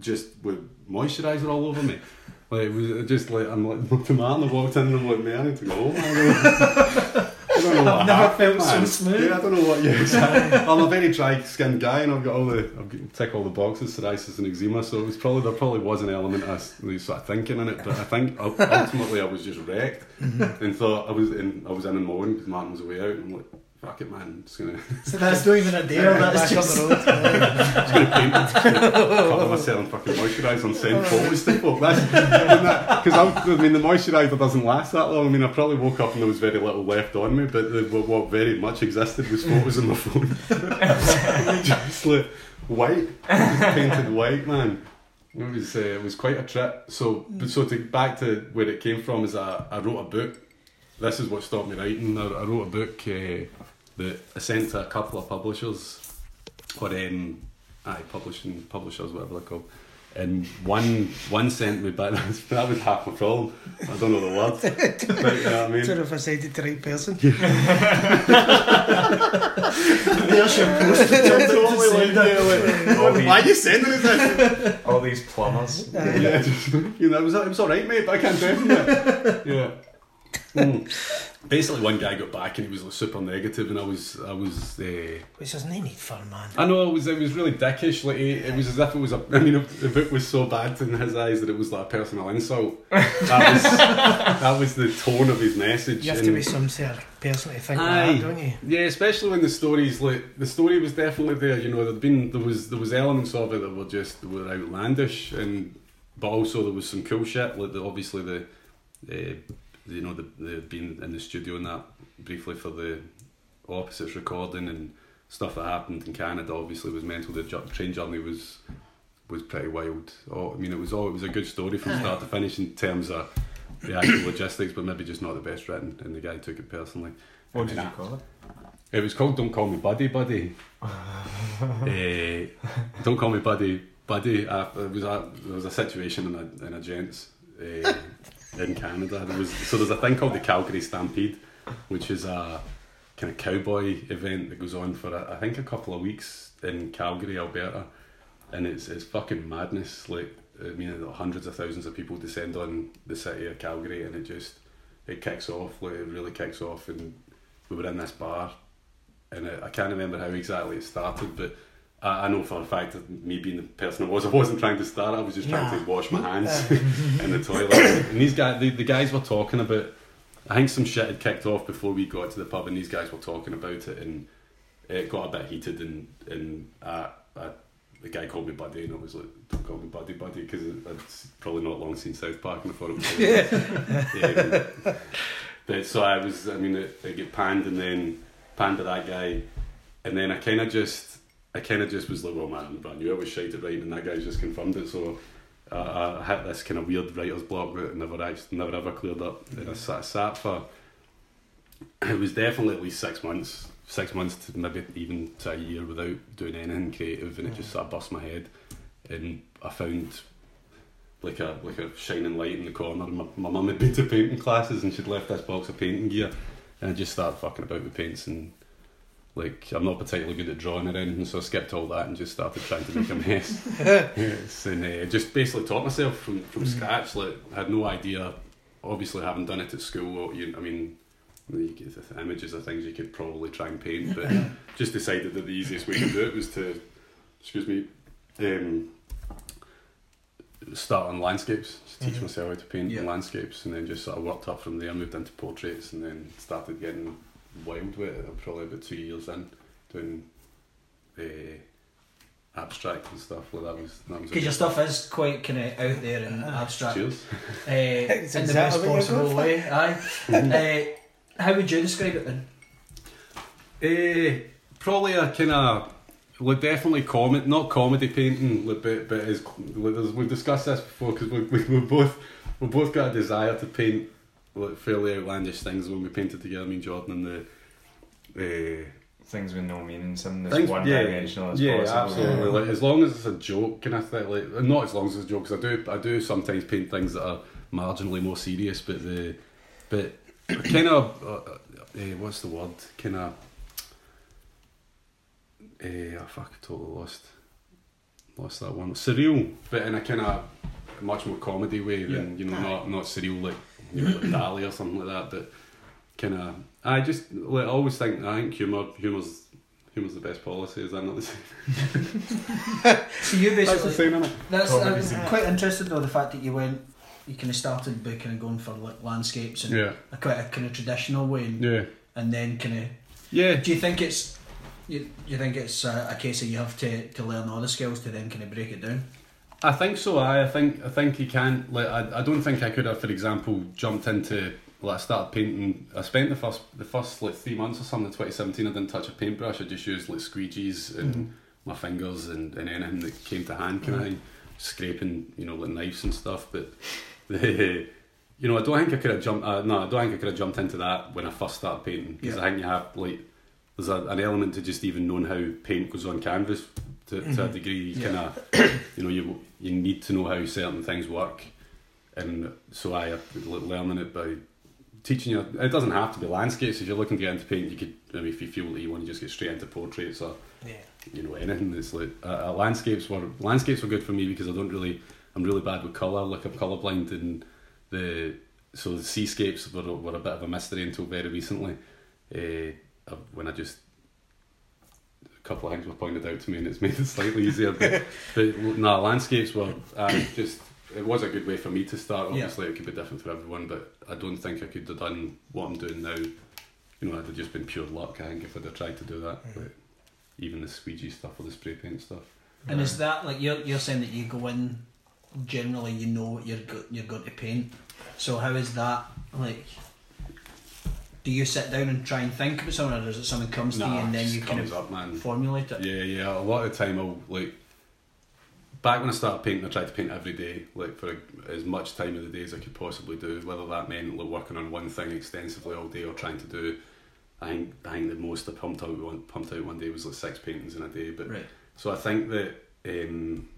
just with moisturiser all over me. Like it was just like I'm like looked at man I walked in and I'm like, man, I need to go home. Man." I don't know what I've never felt so smooth. Yeah, I don't know what you. exactly. I'm a very dry skinned guy, and I've got all the I've got, tick all the boxes, psoriasis and eczema. So it was probably there probably was an element of sort of thinking in it, but I think ultimately I was just wrecked mm-hmm. and thought I was in I was in and mowing because Martin was away out, and I'm like, fuck it, man, just gonna So that's not even a dare. *laughs* That's Back up just. the road. *laughs* just gonna paint, just gonna cover myself in fucking moisturiser and send photos to folk. That's because I mean the moisturiser doesn't last that long. I mean I probably woke up and there was very little left on me, but the, what, what very much existed was photos on my phone. *laughs* just like white, just painted white, man. It was uh, it was quite a trip. So but so to back to where it came from is I, I wrote a book. This is what stopped me writing. I, I wrote a book uh, that I sent to a couple of publishers, or um, aye, publishing publishers, whatever they're called. And one one sent me back. *laughs* That was half my problem. I don't know the words. *laughs* but, you know what I mean? Sort of I said it to the right person. *laughs* There's your post. Totally like, like, why are you sending us this? All these plumbers. yeah, just, you know, it was, it was all right, mate, but I can't do it. Yeah. Mm. *laughs* Basically, one guy got back and he was like, super negative, and I was, I was. Uh, Which there's no need for, man. I know it was, it was really dickish. Like it, it was as if it was a. I mean, the book was so bad in his eyes that it was like a personal insult. That was, *laughs* that was the tone of his message. You have to be some sort of person to think Aye. like that, don't you? Yeah, especially when the stories like the story was definitely there. You know, there'd been there was there was elements of it that were just were outlandish, and but also there was some cool shit. Like the, obviously the, uh, you know, the the being in the studio and that briefly for the opposites recording and stuff that happened in Canada. Obviously, was mental. The ju- train journey was was pretty wild. Oh, I mean, it was all it was a good story from start to finish in terms of the actual logistics, but maybe just not the best written. And the guy took it personally. What did you call it? It was called Don't Call Me Buddy Buddy. *laughs* Eh, don't Call Me Buddy Buddy. Uh, it was a, there was a situation in a, in a gents uh, *laughs* in Canada. There was, so there's a thing called the Calgary Stampede, which is a kind of cowboy event that goes on for, I think, a couple of weeks in Calgary, Alberta. And it's, it's fucking madness. Like, I mean, hundreds of thousands of people descend on the city of Calgary and it just, it kicks off. Like, it really kicks off. And we were in this bar and it, I can't remember how exactly it started, but I, I know for a fact that me being the person I was, I wasn't trying to start. I was just trying Nah. to wash my hands *laughs* in the toilet. And these guys, the, the guys were talking about. I think some shit had kicked off before we got to the pub, and these guys were talking about it, and it got a bit heated, and and uh, uh, the guy called me buddy, and I was like, "Don't call me buddy, buddy," because I'd probably not long seen South Park, and I thought it was. um, *laughs* but so I was, I mean, it, it get panned, and then panned to that guy, and then I kind of just, I kind of just was like, "Well, man, but I knew I was shite at writing, and that guy's just confirmed it." So. Uh, I hit this kind of weird writer's block that never actually, never ever cleared up. And I sat, sat for *clears throat* it was definitely at least six months, six months to maybe even to a year without doing anything creative, and it just sort of bust my head. And I found like a like a shining light in the corner. My my mum had been to painting classes, and she'd left this box of painting gear, and I just started fucking about with paints and. Like I'm not particularly good at drawing or anything, so I skipped all that and just started trying to make a mess. *laughs* yes, and uh, just basically taught myself from, from scratch. Like I had no idea. Obviously, having done it at school, you, I mean, you get the images of things you could probably try and paint, but just decided that the easiest way to do it was to, excuse me, um, start on landscapes. Teach Mhm. myself how to paint Yeah. landscapes, and then just sort of worked up from there. Moved into portraits, and then started getting wild with it. I'm probably about two years in doing uh, abstract and stuff. Well, that was that was. a Because your stuff is quite kind of out there and Ah. abstract, Cheers. *laughs* uh, in the best possible going way. Aye. uh, *laughs* how would you describe it then? Eh, probably a kind of like definitely comedy, not comedy painting, like, but but is like, we've discussed this before because we we we both we both got a desire to paint like fairly outlandish things when we painted together. Me and Jordan and the. Uh, Things with no meaning, something as Things- one yeah, dimensional as yeah, possible. absolutely. Like as long as it's a joke, kind of thing. Like not as long as it's a joke, 'cause I do I do sometimes paint things that are marginally more serious, but the but *coughs* kind of uh, uh, what's the word? Kind of. Uh, oh fuck, totally lost, lost that one. Surreal, but in a kind of much more comedy way than you know, not not surreal like you know, *clears throat* like Dali or something like that, but kind of. I just like, I always think I think humor humor's humor's the best policy. Is that not the same? *laughs* So you That's the basically same, isn't it? that's Comedy. I'm quite interested though the fact that you went you kind of started by kind of going for like landscapes and Yeah, a quite a kind of traditional way and, yeah, and then kind of yeah. do you think it's you, you think it's a, a case of you have to, to learn all the skills to then kind of break it down I think so. I, I think I think you can't. Like I, I don't think I could have, for example, jumped into. Like I started painting. I spent the first the first like three months or something in 2017. I didn't touch a paintbrush. I just used like squeegees and mm-hmm. my fingers and, and anything that came to hand, kind of mm-hmm. thing, scraping you know like knives and stuff. But *laughs* the you know I don't think I could have jumped. Uh, no, I don't think I could have jumped into that when I first started painting because Yeah. I think you have like there's a, an element to just even knowing how paint goes on canvas to, to a mm-hmm. degree. You Yeah. kind of *coughs* you know you you need to know how certain things work, and so I have to le- learning it by teaching you. It doesn't have to be landscapes. If you're looking to get into paint, you could. I mean, if you feel that you want to just get straight into portraits or Yeah. you know anything that's like uh, uh, landscapes were landscapes were good for me because I don't really I'm really bad with colour like I'm colourblind and the so the seascapes were, were a bit of a mystery until very recently uh, when I just a couple of things were pointed out to me and it's made it slightly easier but, *laughs* but no landscapes were uh, just it was a good way for me to start. Yeah. obviously it could be different for everyone but I don't think I could have done what I'm doing now. You know it'd have just been pure luck I think if I'd have tried to do that but even the squeegee stuff or the spray paint stuff. and is that like you're, you're saying that you go in generally you know what you're go, you're going to paint. So how is that like do you sit down and try and think about something or does it something comes to you and then you kind of up, man. formulate it Yeah, yeah. A lot of the time, I'll like. Back when I started painting, I tried to paint every day, like for as much time of the day as I could possibly do. Whether that meant like working on one thing extensively all day or trying to do. I think I think the most I pumped out one pumped out one day was like six paintings in a day. But right so I think that um,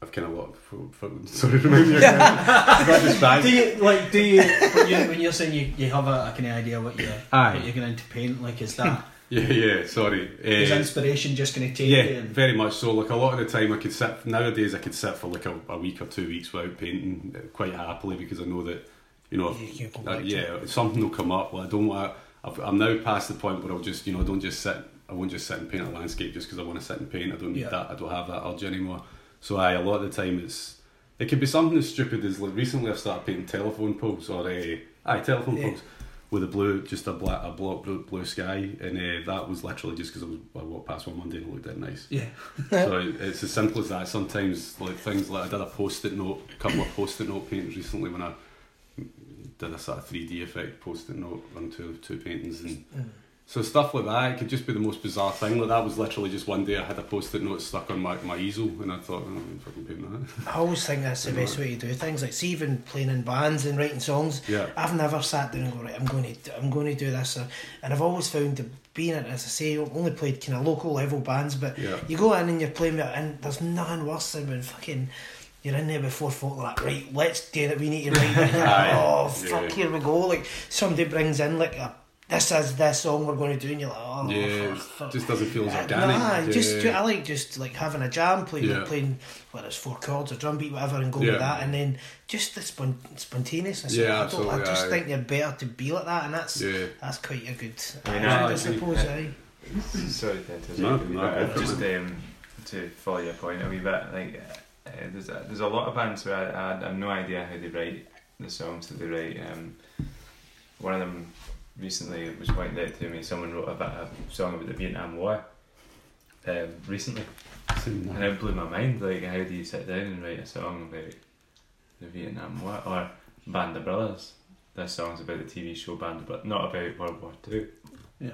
I've kind of lot. For, for, sorry, remind me again. I got distracted. do you like do you when, you, when you're saying you, you have a, a kind of idea what you Aye. what you're going to paint like is that *laughs* Yeah, yeah. Sorry. is Uh, inspiration just going to take yeah, you and, very much so. Like a lot of the time, I could sit. Nowadays, I could sit for like a, a week or two weeks without painting uh, quite happily because I know that you know, You can go uh, to yeah, something will come up. Well, I don't want. I've, I'm now past the point where I'll just you know, I don't just sit. I won't just sit and paint a landscape just because I want to sit and paint. I don't need Yeah. that. I don't have that urge anymore. So I a lot of the time it's. It could be something as stupid as like recently I've started painting telephone poles or uh, aye telephone Yeah. poles. with a blue, just a black, a block blue, blue sky, and uh, that was literally just because I was I walked past one Monday and it looked dead nice. Yeah. so *laughs* it- it's as simple as that. Sometimes like things like I did a post-it note, a couple of post-it note paintings recently when I did a sort of three D effect post-it note on two two paintings and. So stuff like that, it could just be the most bizarre thing. Like that was literally just one day I had a post-it note stuck on my, my easel, and I thought, oh, I'm fucking painting that. I always think that's the *laughs* best way to do things. Like, see, even playing in bands and writing songs, Yeah. I've never sat down and go, right, I'm going to, I'm going to do this. And I've always found that being it, as I say, I've only played kind of local level bands, but Yeah. you go in and you're playing it, and there's nothing worse than when fucking. You're in there before folk like, right, let's do that, we need to write it. *laughs* You're like, Aye. oh, fuck, Yeah. here we go. Like, somebody brings in, like, a, this is this song we're going to do, and you're like, oh, yeah, fuck, just doesn't feel as uh, organic. Nah, yeah. just I like just like having a jam, playing Yeah. playing whether it's four chords or drum beat, whatever, and go with that, and then just the spon- spontaneousness. Yeah, I, don't, I just aye. think you're better to be like that, and that's Yeah. that's quite a good. I mean, attitude, I I, suppose. Aye. Sorry to interrupt No, you, no, but go for it, just um, to follow your point a wee bit, like uh, there's a, there's a lot of bands where I, I have no idea how they write the songs that they write. Um, one of them recently was pointed out to me. Someone wrote about a song about the Vietnam War um, recently, and it blew my mind. Like, how do you sit down and write a song about the Vietnam War or Band of Brothers? This song's about the TV show Band of Brothers, not about World War Two. Yeah.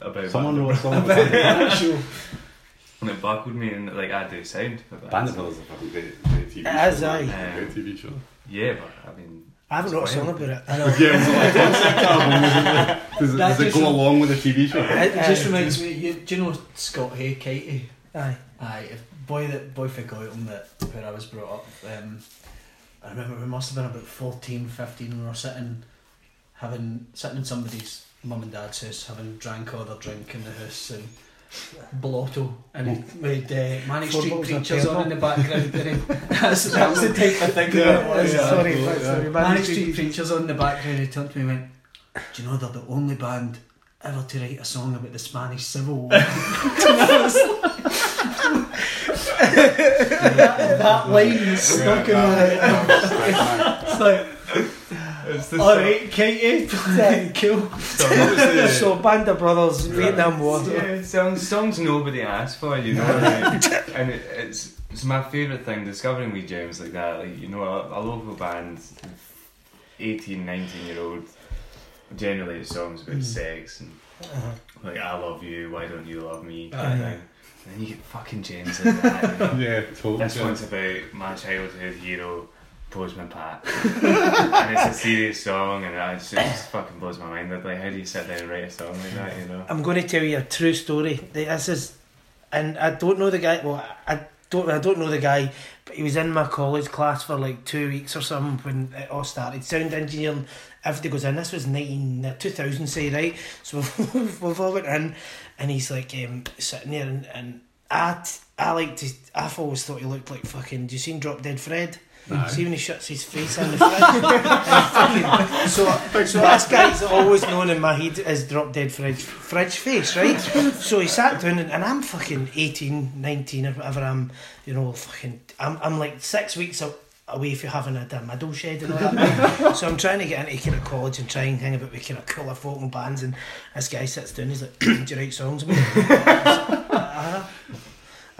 About Someone Band wrote a song About about that *laughs* show. And it baffled me, and like I do sound. Band of Brothers is a fucking great, great TV It is, show. aye. man. Great TV show. Yeah, but I mean, I haven't wrote a song about it. I *laughs* know. Yeah, it was like a concept album, wasn't it? Does it, That does it just go rem- along with the TV show? It just Aye. reminds me. You, do you know Scott Hay, Katie? Aye. Aye, if boy that boy forgot him that where I was brought up. Um, I remember we must have been about 14, 15 when we were sitting, having sitting in somebody's mum and dad's house, having drank all their drink in the house and blotto, and he made uh, Manic Four Street bottles Preachers on in the background. didn't he? *laughs* that's, that's the type of thing that was. yeah. sorry, yeah. sorry, Manic Manic Street Street Preachers on in the background. He turned to me and went, "Do you know they're the only band ever to write a song about the Spanish Civil War?" *laughs* And I was *laughs* like- that, that line stuck in my head. It's like, it's the all *laughs* right, Katie, cool. So Band of Brothers, Vietnam War. Yeah, songs, songs nobody asked for, you know, like, and it, it's it's my favourite thing discovering wee gems like that. Like you know, a, a local band, 18, 19 year old, generally it's songs about Mm. sex and Uh-huh. like I love you, why don't you love me, Aye. kind of thing. And then you get fucking gems like that. You know? *laughs* Yeah, totally. This one's about my childhood hero, Postman Pat. *laughs* and it's a serious song, and it just, it just fucking blows my mind. Like, how do you sit down and write a song like that, you know? I'm going to tell you a true story. This is, and I don't know the guy. Well, I don't. I don't know the guy, but he was in my college class for like two weeks or something when it all started. Sound engineering. Everybody goes in. This was 19, 2000, say right. So *laughs* we've, we've all went in, and he's like um, sitting there, and, and I, I like to. I've always thought he looked like fucking. Do you seen Drop Dead Fred? Aye. See when he shuts his face in the fridge. *laughs* So, so this guy's always known in my head as Drop Dead Fridge, fridge face, right? So he sat down and, and I'm fucking 18, 19 or whatever I'm, you know, fucking, I'm, I'm like six weeks a- away from having a damn middle shed and all that. so I'm trying to get into kind of college and try and hang about with kind of colour folk and bands and this guy sits down, he's like, *clears throat* do you write songs about *laughs* uh,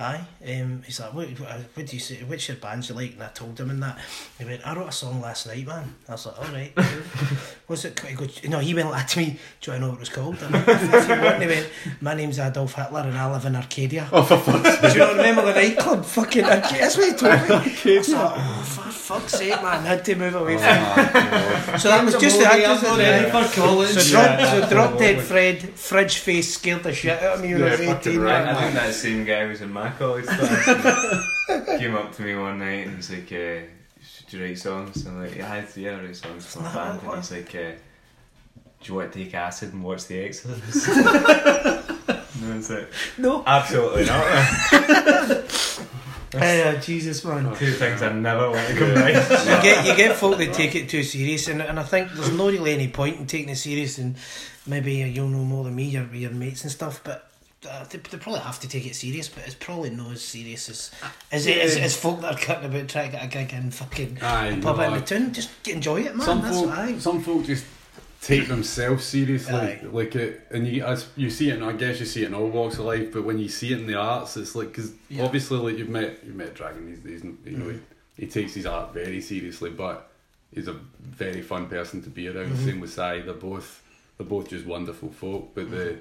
Aye, um, he's like, what, what, what do you say? Which your bands you like? And I told him and that. He went, I wrote a song last night, man. I was like, all right. cool." *laughs* What's it? He goes, no, he went like to me. Do I know what it was called? And I said, "What?" And he went, my name's Adolf Hitler and I live in Arcadia. Oh, for fuck's sake. Do you not remember the nightclub? Fucking Arcadia. That's what he told me. I was like, oh, for fuck's sake, man. I had to move away from Oh, So that was just the I'm just not the- ready for college. So, Yeah, drop, so drop dead. Fred, fridge face scared the shit out of me when I Yeah, was fucking 18. right. I think that same guy was in my college class. *laughs* came up to me one night and he's like, uh, should you write songs? I'm like, yeah, I- yeah, I write songs for my band. And he's like, uh, do you want to take acid and watch The Exorcist? *laughs* no, it's like, No. absolutely not. *laughs* Oh, Jesus, man. Two things I never want to combine. you get you get folk that take it too serious, and, and I think there's no really any point in taking it serious. And maybe you'll know more than me, your your mates and stuff, but. Uh, they, they probably have to take it serious, but it's probably not as serious as as, it, as, as folk that are cutting about trying to get a gig in fucking Aye, a pub no, in the I- town. Just enjoy it, man. some That's folk, what I. some folk just take themselves seriously. Aye. Like it, and you as you see it, and I guess you see it in all walks of life. But when you see it in the arts, it's like because Yeah. obviously, like you've met you've met Dragon. He's, he's you know Mhm. he, he takes his art very seriously, but he's a very fun person to be around. Mhm. Same with Sai. They're both they're both just wonderful folk. But the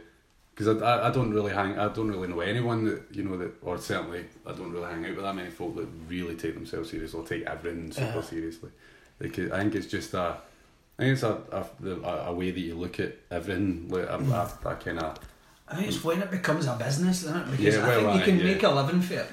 because I, I, I don't really hang I don't really know anyone that you know that or certainly I don't really hang out with that many folk that really take themselves seriously or take everything super Uh-huh. seriously. Like I think it's just a I think it's a a, a, a way that you look at everything. Like I, I, I kind of I think it's when it becomes a business, isn't it? Because Yeah, I well, think you can yeah. make a living for it.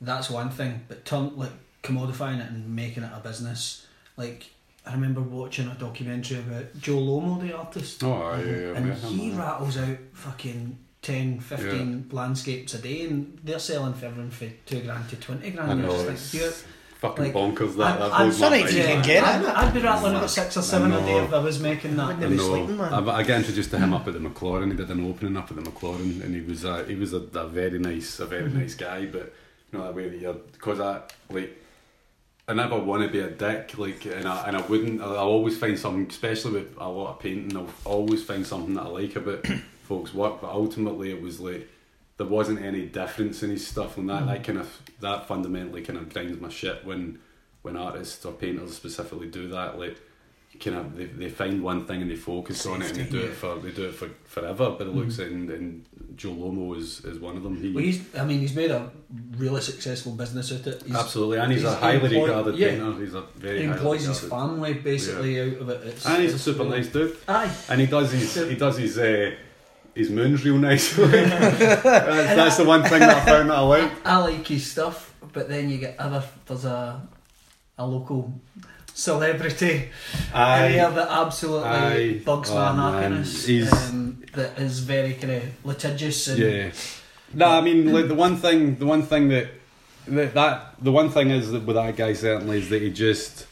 That's one thing, but turn like commodifying it and making it a business. Like I remember watching a documentary about Jolomo, the artist, oh yeah, yeah, and yeah, he I'm- rattles out fucking 10, 15 landscapes a day, and they're selling for everything for two grand to twenty grand. I know just it's like, "You're- fucking like, bonkers that. I- that I'm blows my sorry if mind, you didn't get it. I'd, I'd be rattling about six or seven a day if I was making that. I be know. sleeping, man. I, I got introduced to him up at the Maclaurin. He did an opening up at the Maclaurin, and he was a, he was a, a very nice, a very Mm-hmm. nice guy. But you know that way that you're because I like. I never want to be a dick, like, and I and I wouldn't. I'll always find something, especially with a lot of painting. I'll always find something that I like about *clears throat* folks' work. But ultimately, it was like there wasn't any difference in his stuff, and that that mm. kind of that fundamentally kind of grinds my shit when when artists or painters specifically do that. Like, kind of they, they find one thing and they focus on it and they do it for they do it for forever. But it looks and, and Jolomo is, is one of them. He Well, he's, I mean, he's made a really successful business out of it. He's, absolutely, and he's, he's a highly employed- regarded yeah. painter. He's a very He employs his family basically out of it. It's, and he's a super really- nice dude. Aye. And he does his he does his uh, his moons real nice. *laughs* *laughs* that's, that's the one thing that I found that I like. I like his stuff, but then you get other. There's a a local celebrity Aye. here that absolutely Aye. bugs Oh, my man. happiness. Um, that is very kind of litigious and Yeah. No, I mean like the one thing, the one thing that that, that the one thing is that with that guy certainly is that he just,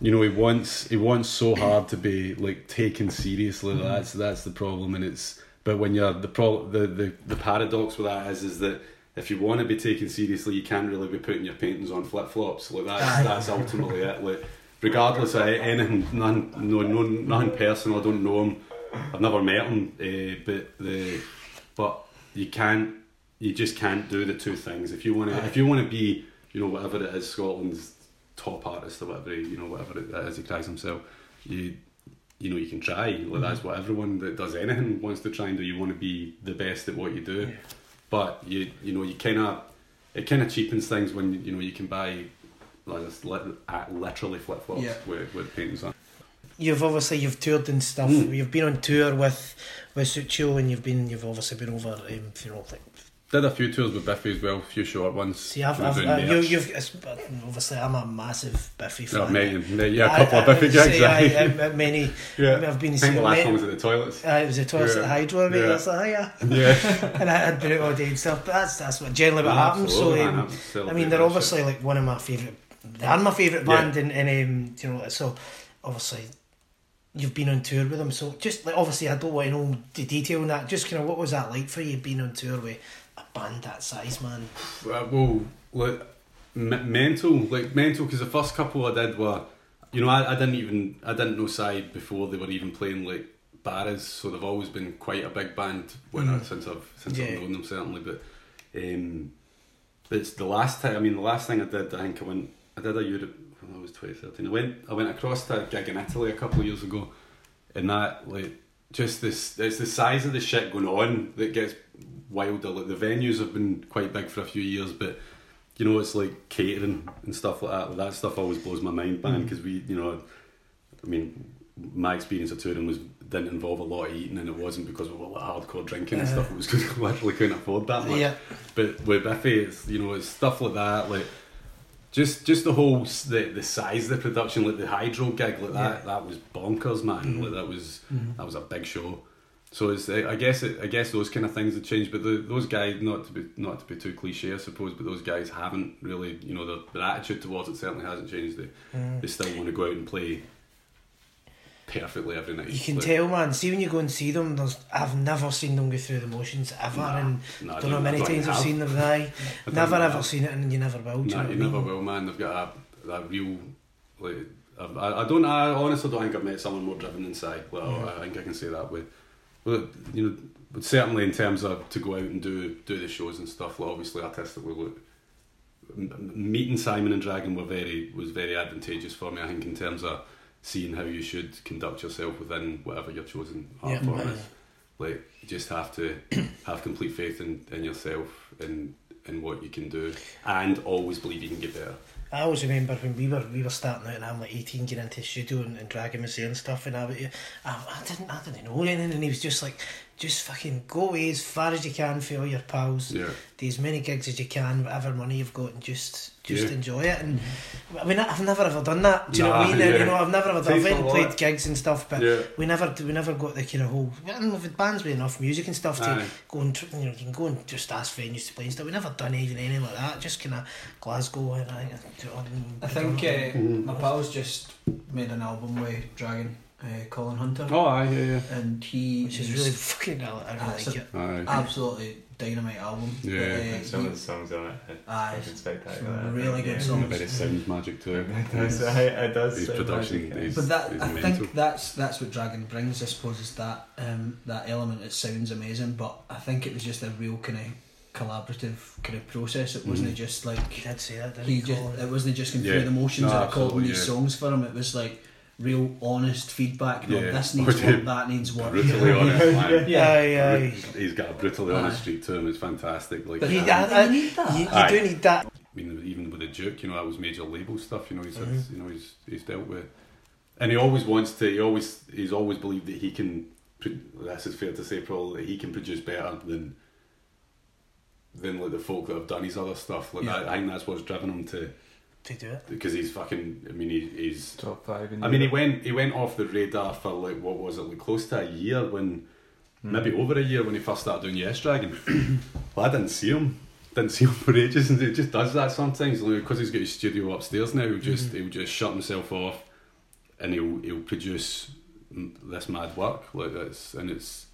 you know, he wants he wants so hard to be like taken seriously. That's that's the problem, and it's but when you're the pro the, the the paradox with that is is that. If you want to be taken seriously, you can't really be putting your paintings on flip flops. Like that's that's ultimately it. Like, regardless of anything, none, no, no, nothing personal. I don't know him. I've never met him, uh, but the but you can't you just can't do the two things if you want to if you want to be you know whatever it is Scotland's top artist or whatever you know whatever it is he cries himself you you know you can try like that's what everyone that does anything wants to try and do you want to be the best at what you do Yeah. but you you know you kind of it kind of cheapens things when you know you can buy like uh, literally flip flops Yeah. with, with paintings on You've obviously you've toured and stuff. Mm. You've been on tour with with Sucio, and you've been you've obviously been over. Um, you know, like did a few tours with Biffy as well a few short ones see, I've, I've uh, you, you've it's, obviously I'm a massive Biffy fan. Mate, mate, yeah, a couple of I- Biffy gigs. I- I- many. *laughs* yeah. I've been I think the last many- one was at the toilets. Uh, it was a toilet at Yeah. the Hydro, mate. Yeah. That's like, yeah. Yeah. *laughs* and I had been out all day and stuff. But that's that's what generally what happens. So um, I mean, they're obviously like one of my favourite. They are my favourite Yeah. band, and, and um, you know, so obviously you've been on tour with them. So just like obviously, I don't want to know the detail on that. Just kind of what was that like for you being on tour with a band that size, man? Uh, well, like m- mental, like mental, because the first couple I did were, you know, I, I didn't even I didn't know Side before they were even playing like Barras, so they've always been quite a big band when I, Mhm. since I've since Yeah. I've known them certainly. But um, it's the last time. I mean, the last thing I did, I think I went. I did a Europe. When I was twenty thirteen. I went. I went across to a gig in Italy a couple of years ago, and that like just this. It's the size of the shit going on that gets wilder. Like the venues have been quite big for a few years, but you know it's like catering and stuff like that. Like, that stuff always blows my mind, man. Mm. Because we, you know, I mean, my experience of touring was didn't involve a lot of eating, and it wasn't because of all the hardcore drinking and Uh. stuff. It was because *laughs* we literally couldn't afford that much. Yeah, But with Biffy, it's you know it's stuff like that, like just just the whole the the size of the production, like the hydro gig, like that Yeah. that was bonkers, man. Mhm. Like that was Mhm. that was a big show. So it's I I guess it, I guess those kind of things have changed, but the, those guys not to be not to be too cliche, I suppose, but those guys haven't really you know their, their attitude towards it certainly hasn't changed. They Mm. they still want to go out and play perfectly every night. you can Like, tell, man. See when you go and see them, there's I've never seen them go through the motions ever, Nah, and nah, I don't know how many times I've seen them. *laughs* Don't never have. ever seen it, and you never will. Do you No, know you never mean? will, man. They've got a, a real, like, I, I don't. I honestly don't think I've met someone more driven than Si. Well, Yeah. I think I can say that with, well, you know, but certainly in terms of to go out and do do the shows and stuff. Like obviously, artistically, look, meeting Simon and Dragon were very was very advantageous for me. I think in terms of seeing how you should conduct yourself within whatever your chosen art Yeah, form aye. is. Like you just have to *coughs* have complete faith in, in yourself and in what you can do, and always believe you can get better. I always remember when we were we were starting out and I'm like 18 getting into the studio and, and dragging me and stuff and I, would- I, I didn't I didn't know anything and he was just like just fucking go away as far as you can for all your pals Yeah. do as many gigs as you can whatever money you've got and just just Yeah. enjoy it and I mean I've never ever done that do you know what I mean? Yeah. You know, I've never ever done I've went and played gigs and stuff but Yeah. we never we never got the kind of whole and we've had bands with enough music and stuff to Aye. go and you know you can go and just ask venues to play and stuff we never done even anything like that just kind of Glasgow and I, I think uh, Mhm. my pal's just made an album with Dragon, uh, Colin Hunter, Oh, aye, yeah, yeah. and he which is really fucking I, I really it's like a- it Aye. absolutely dynamite album. Yeah. But, uh, And some he- of the songs on it are Aye, fucking spectacular. some I really good yeah. songs. But it sounds magic too. It does, aye, it does. His production magic, is- but that I mental. think that's that's what Dragon brings. I suppose is that um, that element. It sounds amazing, but I think it was just a real kind of collaborative kind of process. It wasn't Mhm. just like He did say that, didn't he he? just it wasn't just going Yeah. through the motions No, and recording these yeah. songs for him. It was like real honest feedback. No, Yeah. this needs Okay. work, that needs work. Brutally *laughs* honest, man. Yeah. Aye, aye. He's got a brutally honest Aye. streak to him. It's fantastic. Like, But He- I I- I- you need that. You, you Aye. do need that. I mean, even with the Duke, you know, that was major label stuff. You know, he's had, Mhm. you know, he's he's dealt with, and he always wants to. He always he's always believed that he can. pro- This is fair to say, probably that he can produce better than than like the folk that have done his other stuff. Like Yeah. that, I think that's what's driven him to To do it. because he's fucking. I mean, he, he's Top five in I mean, he went he went off the radar for like what was it like close to a year when Hmm. maybe over a year when he first started doing Yes Dragon. *clears throat* well, I didn't see him. Didn't see him *laughs* for ages, and he just does that sometimes. Like, because he's got his studio upstairs now, he'll just he'll just shut himself off, and he'll he'll produce m- this mad work like this, and it's.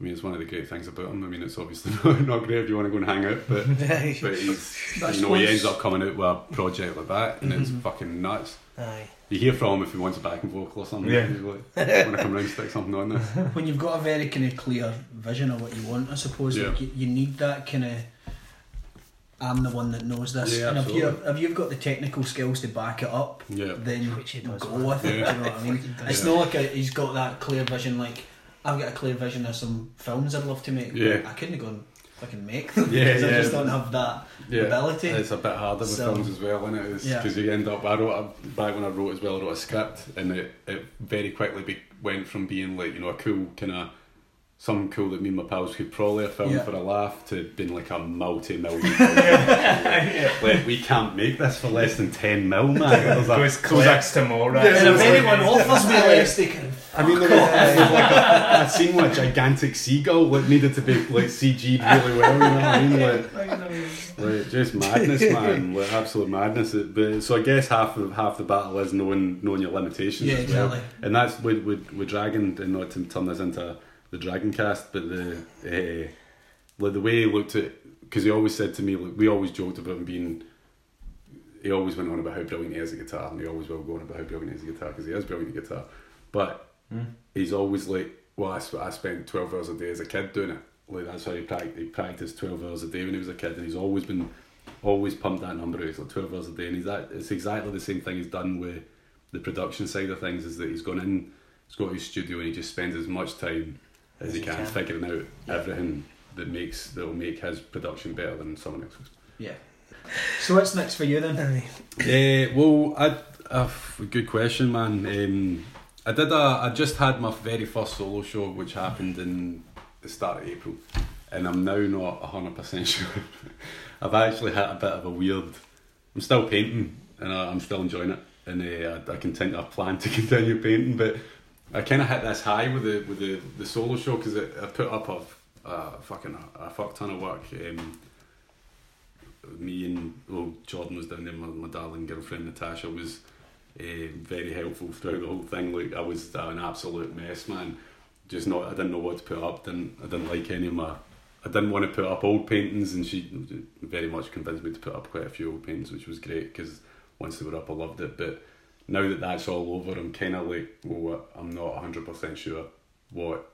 I mean, it's one of the great things about him. I mean, it's obviously *laughs* not, not great if you want to go and hang out, but *laughs* Aye. but he's you know he ends up coming out with a project like that, and it's Mhm. fucking nuts. Aye. You hear from him if he wants a backing vocal or something. Yeah. He's like, want to come round and stick something on this. *laughs* when you've got a very kind of clear vision of what you want, I suppose Yeah. like you, you need that kind of. I'm the one that knows this, Yeah, and if you absolutely. if you've got the technical skills to back it up, Yeah. then Which he does, go with it. Yeah. Do you know what I mean? It's Yeah. not like a, he's got that clear vision. Like I've got a clear vision of some films I'd love to make. Yeah. I couldn't go and fucking make *laughs* them Yeah, because I just don't have that Yeah. ability. It's a bit harder with So- films as well, isn't it? Yeah. Because you end up. I wrote a, back when I wrote as well. I wrote a script, and it, it very quickly be, went from being like you know a cool kind of something cool that me and my pals could probably have filmed Yeah. for a laugh to been like a multi-million. *laughs* film. like we can't make this for less than ten mil, man. *laughs* There's a- Goes there's a- collects tomorrow. Yeah, and if it's anyone offers me less, they can. I mean, there was, there was like a, a scene with a gigantic seagull that needed to be like CG'd really well. You know what I mean? Like, like just madness, man. *laughs* Like absolute madness. But so I guess half of half the battle is knowing knowing your limitations. Yeah, as well. exactly. And that's with with, with Dragon, and not to turn this into the Dragon cast, but the uh, like the way he looked at because he always said to me, like we always joked about him being. He always went on about how brilliant he is at guitar, and he always will go on about how brilliant he is at guitar because he is brilliant at guitar. But he's always like, well, I, I spent 12 hours a day as a kid doing it. Like, that's how he, prac- he practiced 12 hours a day when he was a kid, and he's always been, always pumped that number out. It's like 12 hours a day, and he's that, it's exactly the same thing he's done with the production side of things, is that he's gone in, he's got his studio, and he just spends as much time as, As he he can, can. figuring out everything that makes, that will make his production better than someone else's. Yeah. So what's next for you then? Aye. Uh, well, I, uh, good question, man. Um, I did a, I just had my very first solo show, which happened in the start of April, and I'm now not hundred percent *laughs* sure. I've actually had a bit of a weird. I'm still painting, and I, I'm still enjoying it, and uh, I, I think I plan to *laughs* continue painting, but I kind of hit this high with the with the, the solo show because I put up a, a fucking a, fuck ton of work. Um, me and well, Jordan was down there. My, my darling girlfriend Natasha was uh, very helpful throughout the whole thing. Like I was an absolute mess, man. Just not. I didn't know what to put up. Didn't I didn't like any of my. I didn't want to put up old paintings, and she very much convinced me to put up quite a few old paintings, which was great because once they were up, I loved it. But now that that's all over, I'm kind of like, well, I'm not 100 percent sure what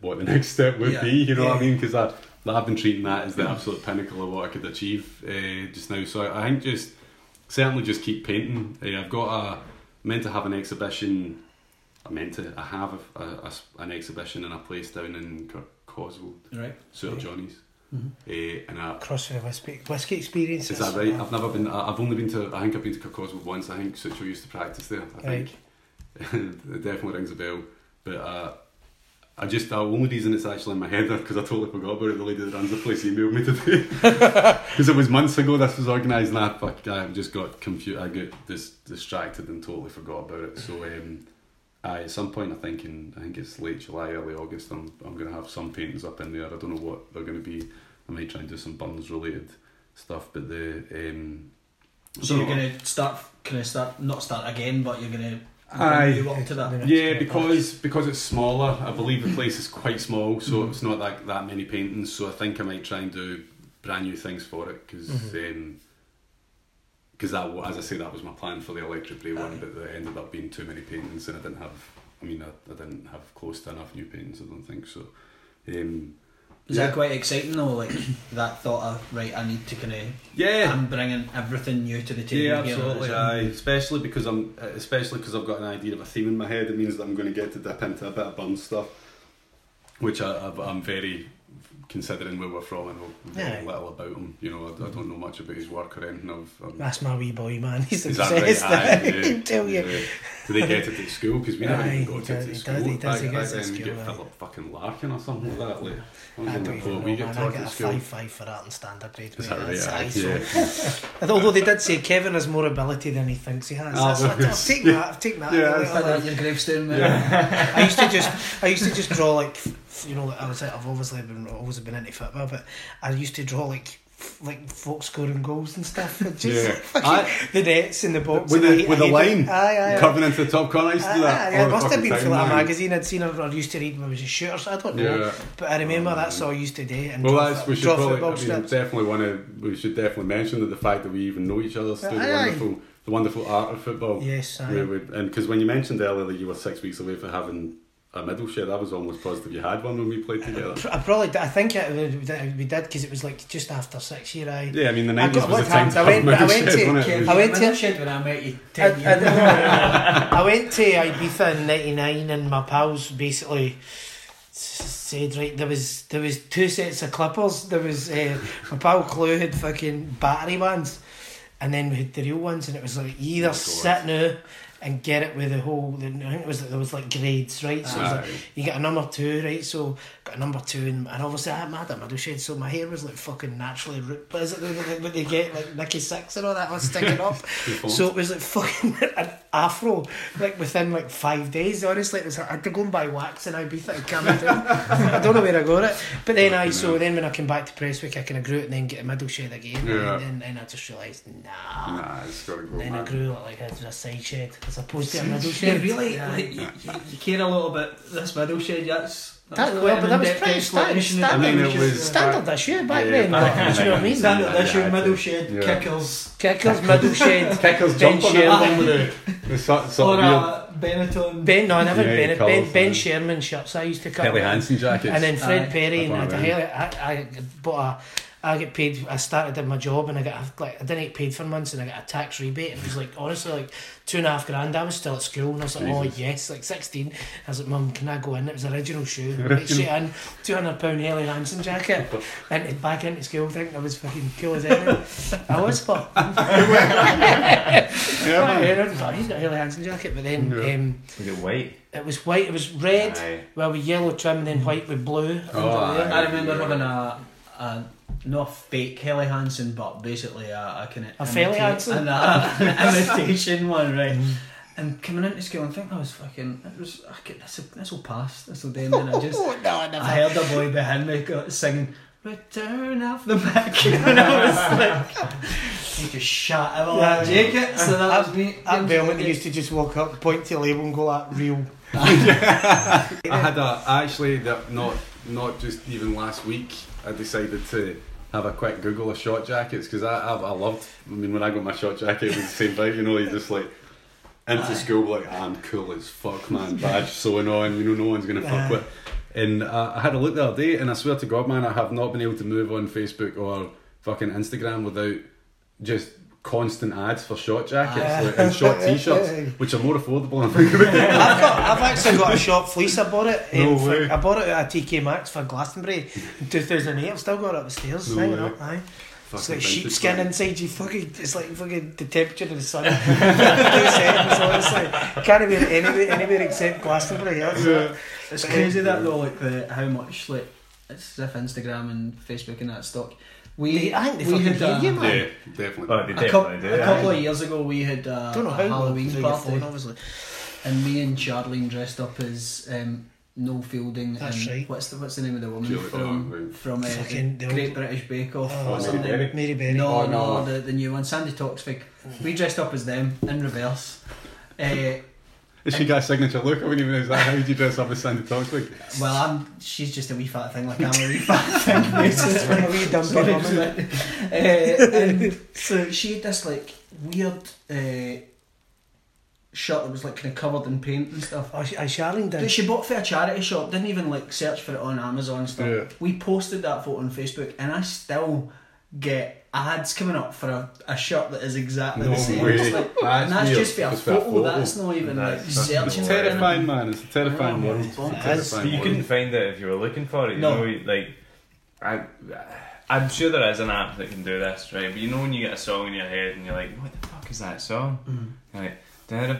what the *laughs* next step would Yeah. be. You know what I mean? Because I I've been treating that as the absolute pinnacle of what I could achieve uh, just now. So I, I think just certainly just keep painting. Uh, I've got a meant to have an exhibition. I meant to. I have a, a- a an exhibition in a place down in Coswell, Right. Souter Yeah. Johnnie's, Mhm. uh, and I, CrossFit whiskey, whiskey experience. is that right? I've never been. I've only been to. I think I've been to Kirkoswald once. I think Sucio used to practice there. I think *laughs* it definitely rings a bell. But uh, I just the only reason it's actually in my head because I totally forgot about it. The lady that runs the place emailed me today *laughs* because it was months ago. This was organised, and I, fuck, I just got confused. I got dis- distracted and totally forgot about it. So. Um, Aye, at some point I think in I think it's late July, early August. I'm I'm gonna have some paintings up in there. I don't know what they're gonna be. I might try and do some Burns related stuff, but the um, So you're gonna start, kind of start, not start again, but you're gonna Aye. up to that. yeah because because it's smaller. I believe the place is quite small, so Mhm. it's not that that many paintings. So I think I might try and do brand new things for it because. Mhm. Because that, as I say, that was my plan for the Electric Brae one, but there ended up being too many paintings, and I didn't have. I mean, I, I didn't have close to enough new paintings. I don't think so. Um, Is yeah. that quite exciting though? Like *coughs* that thought of right, I need to kind of, yeah, I'm bringing everything new to the table. Yeah, absolutely. Aye, especially because I'm, especially because I've got an idea of a theme in my head. It means that I'm going to get to dip into a bit of bun stuff, which I, I, I'm very considering where we're from. I know very Yeah. little about him. You know, I, I don't know much about his work or anything. I've, I'm, That's my wee boy, man. *laughs* He's is that right? obsessed. Aye, I can tell you. yeah. Do they get it at school? Because we never Aye, even he got does- it at school. does- he does, back, he back gets it at then, we get aye. Philip fucking Larkin or something like that. Like, I I don't don't even know, we get man. I taught get at a school. five five for that in standard grade. Is that right? Aye, aye, so- yeah. *laughs* Although they did say Kevin has more ability than he thinks he has. Ah, That's, well, I've taken that. I've taken that. Yeah, a it's little, that in your gravestone, mate. Yeah. *laughs* I used to just, I used to just draw like, f- you know, I was, I've obviously been, always been into football, but I used to draw like, like folk scoring goals and stuff. *laughs* Just Yeah. *laughs* I- the nets in the box. With and I the- hate- with I the line Aye, aye. Curving into the top corner, I used to do that. Aye, it must have been for a magazine I'd seen or, or used to read when I was in shooters. I don't know, Yeah. but I remember that's all I used to do. And Well, draw, that's we should probably football I mean, definitely want to. We should definitely mention that the fact that we even know each other is aye. wonderful, the wonderful art of football. Yes, aye. We and because when you mentioned earlier that you were six weeks away from having a middle shed, I was almost positive you had one when we played together. I probably, did- I think it, we did because it was like just after six year. I, Yeah, I mean the I nineties was the time to I went- middle I went shed, to- wasn't it? Kev, I went to- shed when I met you I, ten years ago. I, I went to Ibiza in '99, and my pals basically said, right, there was there was two sets of clippers. There was uh, my pal Clue had fucking battery ones, and then we had the real ones, and it was like either Oh, sit now and get it with the whole. I think it was there was like grades, right? So like, you get a number two, right? So got a number two, and, and obviously I had my middle shed, so my hair was like fucking naturally root. But is it like what they get like Nikki Sixx and all that was sticking up? *laughs* so it was like fucking *laughs* afro, like within like five days. Honestly, it was I had to go and buy wax and I'd be thinking, coming down. I don't know where I got it, but then I so then when I came back to Prestwick, I kind of grew it and then get a middle shed again, Yeah. and then then I just realised nah. Nah, it's got to go. Then I man. grew it like a, a side shed as opposed to a middle You shed. really, Yeah. like, you, you, you care a little bit. This middle shed, that's. That- quite well, but that was pretty explanation standard- of the I mean, it was- Standard issue back Yeah, then. back like, do you know what I mean? Standard Yeah, issue, yeah, middle shed, Yeah. kickers, Kickers, middle shed. Kickers Ben jump Sherman. with the, the *laughs* sort, or sort of weird a uh, Benetton. Ben, no, I never Yeah, Ben, ben, ben. Sherman shirts I used to cut. Helly Hansen jackets. And then Fred Aye. Perry and That's I, what I I, I bought a. I get paid. I started in my job and I got like I didn't get paid for months and I got a tax rebate and it was like honestly like two and a half grand. I was still at school and I was like, oh yes, like sixteen. I was like, mum, can I go in? It was original shoe. Right, Original. straight in, two hundred pound Helly Hansen jacket, *laughs* and back into school thinking I was fucking cool as anything. I was, *laughs* but yeah, man. yeah, I was he's got a Helly Hansen jacket, but then Yeah. um, Was it white? it was white. It was red. Aye. Well, with yellow trim and then white with blue. Oh, under. I remember having a, a not fake Helly Hansen, but basically a, a kind of A Felly Hansen? a, an *laughs* imitation one, right? Mm. And coming into school and thinking I was fucking, it was, I could, this, will- this will pass, this will do, and then I just, Oh, *laughs* no, I. I heard a boy behind me singing, Return of the Mack, *laughs* and I was like, he just shot out of that Yeah. jacket, so that was me. At Belmont, he used to just walk up, point to a label, and go like real. I had a actually that not not just even last week. I decided to have a quick Google of short jackets because I, I I loved. I mean, when I got my short jacket, it was the same thing. You know, you just like into school like I'm cool as fuck, man. Badge so annoying. You know, no one's gonna fuck Aye. with. And uh, I had a look the other day, and I swear to God, man, I have not been able to move on Facebook or fucking Instagram without just constant ads for short jackets Aye. like, and short *laughs* t-shirts, which are more affordable. I think. about it. I've got, I've actually got a short fleece. I bought it. No for- way. I bought it at a TK Maxx for Glastonbury in 2008. I've still got it upstairs. No hanging way. up. Aye. It's like sheepskin man. inside you. Fucking, it's like fucking the temperature of the sun. *laughs* Two seconds, honestly. Can't be anywhere, anywhere except Glastonbury. That's it. It's crazy that though, like the how much like it's as if Instagram and Facebook and that stock. We They- I think they we fucking had uh, you, man. Yeah, definitely. Oh, they a, couple, definitely do. a couple aye. of years ago we had uh, Don't know a how. Halloween through your party phone, obviously. and me and Charlene dressed up as um, Noel Fielding That's and right. what's the what's the name of the woman Julie- from from uh, Fucking the Great old- British Bake Off. Oh, What's her Mary? Berry? Mary Berry. No, Oh, no, no. the, the new one, Sandi Toksvig. We dressed up as them in reverse. Uh, Has she got a signature look? I wouldn't even know is that how did you dress up as Sandy Toxic? well, I'm. She's just a wee fat thing, like I'm a wee fat *laughs* thing. *laughs* basically. A wee dumpy woman. uh, and so she had this like weird uh, shirt that was like kind of covered in paint and stuff. Oh, she, I Charlene That did. she bought for a charity shop. Didn't even like search for it on Amazon and stuff. Yeah. We posted that photo on Facebook, and I still get ads coming up for a, a shirt that is exactly No the same. way. Like- That's and that's just for a Just for a photo. photo. That's not even That's like fucking searching. It's terrifying, man. It's a terrifying Yeah, world. it's It's a terrifying you world. couldn't find it if you were looking for it. You No. know, like I, I'm sure there is an app that can do this, right? But you know when you get a song in your head and you're like, "What the fuck is that song?" Mm. You're like, da da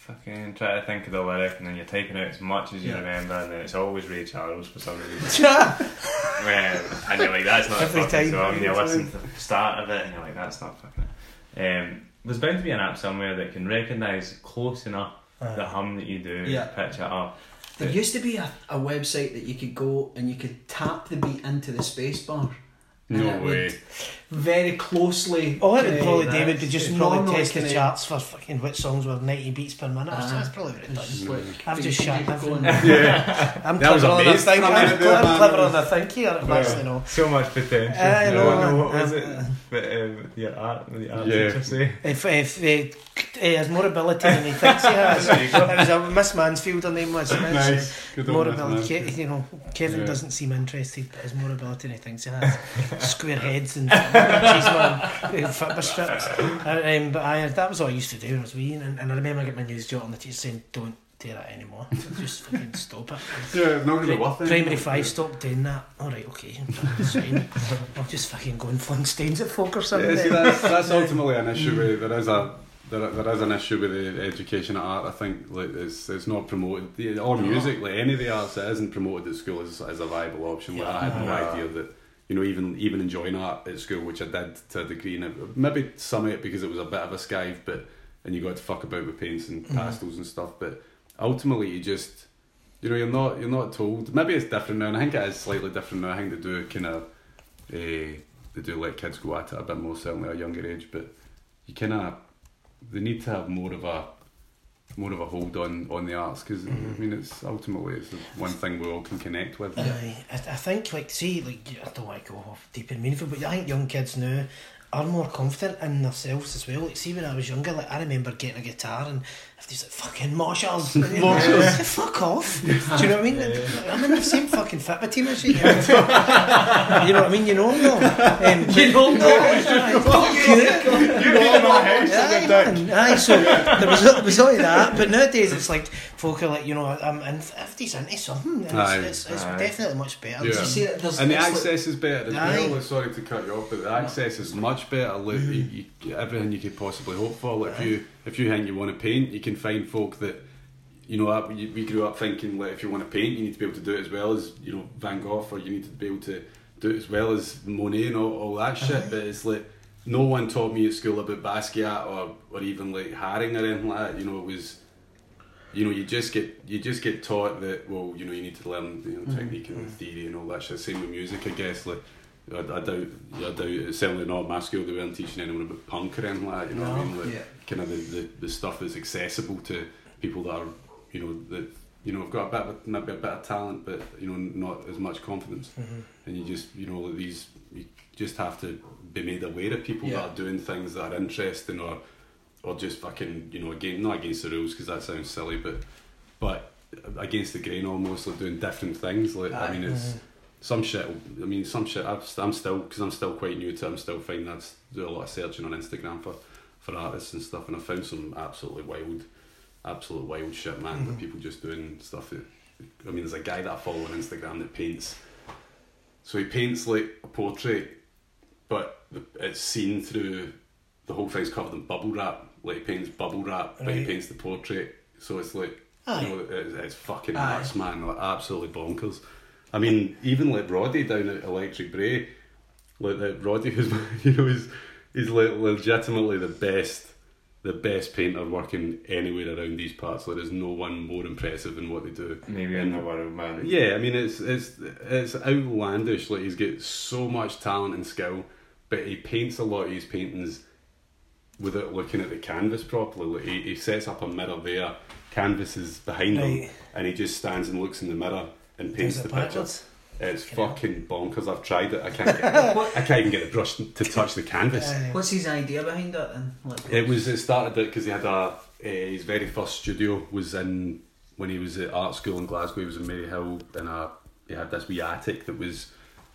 fucking try to think of the lyric, and then you're typing out as much as you Yeah. remember, and then it's always Ray Charles for some reason. *laughs* Well, and you're like, that's not Every a fucking time. song. And you listen to the start of it, and you're like, that's not fucking it. Um, there's bound to be an app somewhere that can recognise close enough the hum that you do, Yeah. pitch it up. There used to be a, a website that you could go and you could tap the beat into the space bar. And No it would way. Very closely. Oh, it would uh, probably that's- do would be just probably test the charts for fucking which songs were 90 beats per minute. Uh, that's probably what it does. just like- I've just can shut everything. Yeah. I'm That was clever on amazing. the thing. I I'm mean, clever, man, clever that on the thing here. That's, you know. So much potential. I know, I know what was uh, it? But um, your art, the art Yeah. teacher say. If, if uh, he has more ability than he thinks he has. *laughs* There you go. it was a Miss Mansfield, her name was. Nice. Good More ability. Ke- you know, Kevin Yeah. doesn't seem interested, but has more ability than he thinks he has. Square heads and cheese man, uh, Fitbit strips. Uh, um, but I, that was all I used to do when I was wee, and, and I remember I getting my news job on the teacher saying, "Don't do that anymore. Just fucking stop it." Yeah, it's not going to be worth it. Primary five, stop doing that. All right, okay, it's fine. I'll just fucking go and fling stains at folk or something. Yeah, see, that's, that's ultimately an issue with there is a there, there is an issue with the education of art. I think like it's it's not promoted the- or music like any of the arts that isn't promoted at school as, as a viable option. Like, I had no Yeah. idea that you know even even enjoying art at school, which I did to a degree, and maybe some of it because it was a bit of a skive, but and you got to fuck about with paints and pastels and stuff. But ultimately, you just you know you're not you're not told. Maybe it's different now, and I think it is slightly different now. I think they do kind of. Uh, they do let kids go at it a bit more certainly at a younger age, but you kind of they need to have more of a more of a hold on on the arts because I mm-hmm. mean it's ultimately it's one thing we all can connect with. Aye, I, I think like see like I don't want to go off deep and meaningful, but I think young kids now are more confident in themselves as well. Like see when I was younger, like I remember getting a guitar and if these like fucking Marshalls, *laughs* Marshalls, fuck off. Do you know what I mean? I'm in the same fucking Fitbit team as you. you know what I mean? You know no. Um, *laughs* you know no. Fuck you. Aye, man. Aye, so there was there was only that, but nowadays it's like folk are like you know I'm in if these into something, and Aye. it's, it's, it's Aye. definitely much better. Yeah. See, And the it's like- access is better as well. Sorry to cut you off, but the access is much better. Like mm. you, you, everything you could possibly hope for. Like if you if you think you want to paint, you can find folk that you know. We we grew up thinking like if you want to paint, you need to be able to do it as well as you know Van Gogh, or you need to be able to do it as well as Monet and all, all that shit. But it's like no one taught me at school about Basquiat or or even like Haring or anything like that. You know, it was you know, you just get you just get taught that well, you know, you need to learn you know technique and mm-hmm. theory and all that shit. Same with music, I guess. Like, I, I doubt, I doubt. It's certainly not my school. They weren't teaching anyone about punk or anything like that. You know what I mean? Like, Yeah. kind of the, the, the stuff that's accessible to people that are, you know, that you know have got a bit of, maybe a bit of talent, but you know, not as much confidence. Mm-hmm. And you just, you know, these you just have to be made aware of people Yeah. that are doing things that are interesting or or just fucking you know again not against the rules because that sounds silly, but but against the grain almost like doing different things. Like I mean, it's mm-hmm. some shit. I mean, some shit. I've, I'm still because I'm still quite new to. it, I'm still finding I do a lot of searching on Instagram for for artists and stuff, and I found some absolutely wild, absolute wild shit, man. That mm-hmm. people just doing stuff. That, I mean, there's a guy that I follow on Instagram that paints. So he paints like a portrait, but it's seen through. The whole thing's covered in bubble wrap. Like he paints bubble wrap, but he paints the portrait. So it's like Aye. you know, it's, it's fucking Aye. nuts, man. Like absolutely bonkers. I mean, even like Roddy down at Electric Brae, like that Roddy, *laughs* who's you know, he's he's like legitimately the best, the best painter working anywhere around these parts. Like, there's no one more impressive than what they do. Maybe in the world, man. Yeah, I mean, it's it's it's outlandish. Like he's got so much talent and skill, but he paints a lot of his paintings without looking at the canvas properly. Like he, he sets up a mirror there, canvas is behind him, and he just stands and looks in the mirror and paints it the picture. backwards? It's Fucking hell. fucking bonkers. I've tried it. I can't. Get, I can't even get the brush to touch the canvas. Aye. What's his idea behind that then? Like, It was. It started it because he had a uh, his very first studio was in when he was at art school in Glasgow. He was in Maryhill, and a he had this wee attic that was.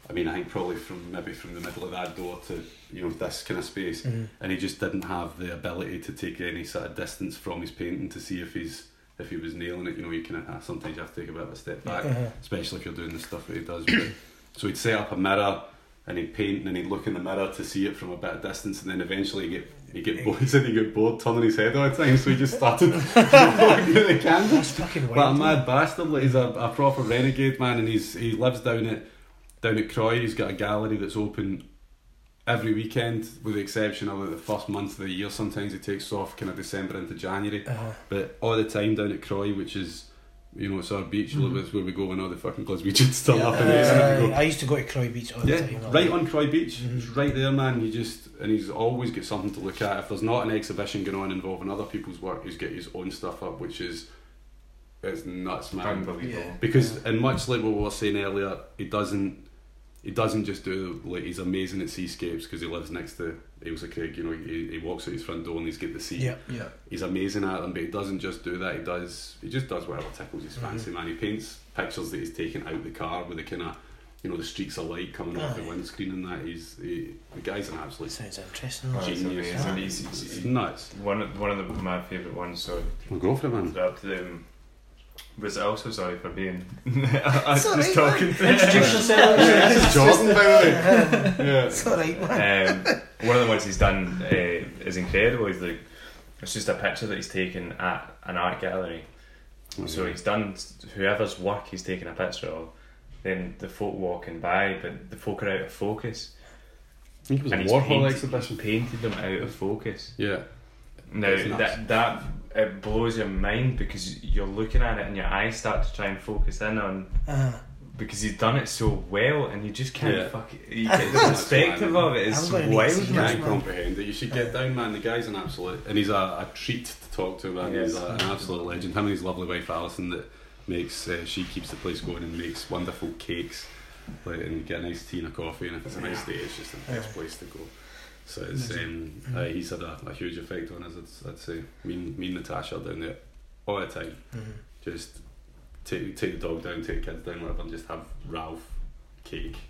I mean, I think probably from maybe from the middle of that door to you know this kind of space, Mhm. and he just didn't have the ability to take any sort of distance from his painting to see if he's if he was nailing it. You know, you can uh, sometimes you have to take a bit of a step back, Uh-huh. especially if you're doing the stuff that he does. But, *coughs* so he'd set up a mirror and he'd paint and he'd look in the mirror to see it from a bit of distance and then eventually he'd get he'd get bored. *laughs* He said he'd get bored turning his head all the time, so he just started *laughs* looking at the canvas. That's fucking But a mad bastard, like he's a, a proper renegade man, and he's he lives down at down at Croy. He's got a gallery that's open every weekend, with the exception of like the first month of the year. Sometimes it takes off kind of December into January, Uh-huh. but all the time down at Croy, which is you know it's our beach, mm it's where we go when all the fucking Glaswegians turn up and Uh, everything. Go, I used to go to Croy Beach all the yeah, time. right on Croy Beach. Mhm. It's right there, man. You just and he's always got something to look at. If there's not an exhibition going on involving other people's work, he's got his own stuff up, which is it's nuts, man. Unbelievable. Yeah. Because and much like what we were saying earlier, he doesn't he doesn't just do like he's amazing at seascapes because he lives next to Ailsa Craig. You know, he, he walks out his front door and he's got the sea. Yeah. yeah. He's amazing at them, but he doesn't just do that. He does he just does whatever tickles his mm-hmm. fancy, man. He paints pictures that he's taken out the car with the kind of you know the streaks of light coming off the Aye. windscreen and that. He's he, the guy's an absolute Sounds interesting. Oh, Genius. amazing. He's, he's, he's nuts. one of one of the, my favourite ones. So We'll go for it, man. up to them. Was also sorry for being. *laughs* I was It's just alright, *laughs* talking to Introduce yourself. this is Jordan, by the way. Yeah. It's alright, man. um, one of the ones he's done uh, is incredible. He's like, it's just a picture that he's taken at an art gallery. So he's done whoever's work he's taken a picture of. Then the folk walking by, but the folk are out of focus. I think it was a and he's Warhol painted, exhibition. painted them out of focus. Yeah. Now that that it blows your mind because you're looking at it and your eyes start to try and focus in on Uh, because he's done it so well and you just can't Yeah. fuck it. You get the *laughs* perspective mad. of it is I'm gonna wild, You can't comprehend it. You should get down, man. The guy's an absolute, and he's a, a treat to talk to, man. He's a, an absolute legend. Him and his lovely wife Alison that makes, uh, she keeps the place going and makes wonderful cakes, like, and you get a nice tea and a coffee, and if it's a nice day, it's just the best place to go. So it's, um, uh, he's had a, a huge effect on us. I'd, I'd say. Me, and- me and Natasha are down there all the time. mhm. Just take take the dog down, take the kids down, whatever, and just have Ralph cake. *laughs*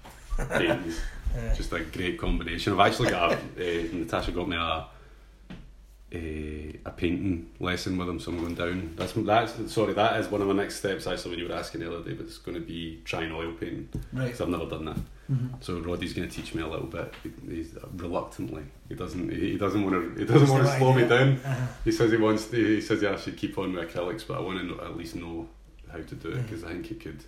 Uh, just a great combination. I've actually got a, uh, Natasha got me a, a a painting lesson with him, so I'm going down. That's that's sorry, that is one of my next steps. Actually, when you were asking the other day, but it's going to be trying oil painting Right. because I've never done that. Mhm. So Roddy's going to teach me a little bit. He- He's reluctantly. He doesn't. He doesn't want to. He doesn't want to slow me down. uh, He says he wants. To, he says yeah, I should keep on with acrylics, but I want to know, at least know how to do it because I think he could.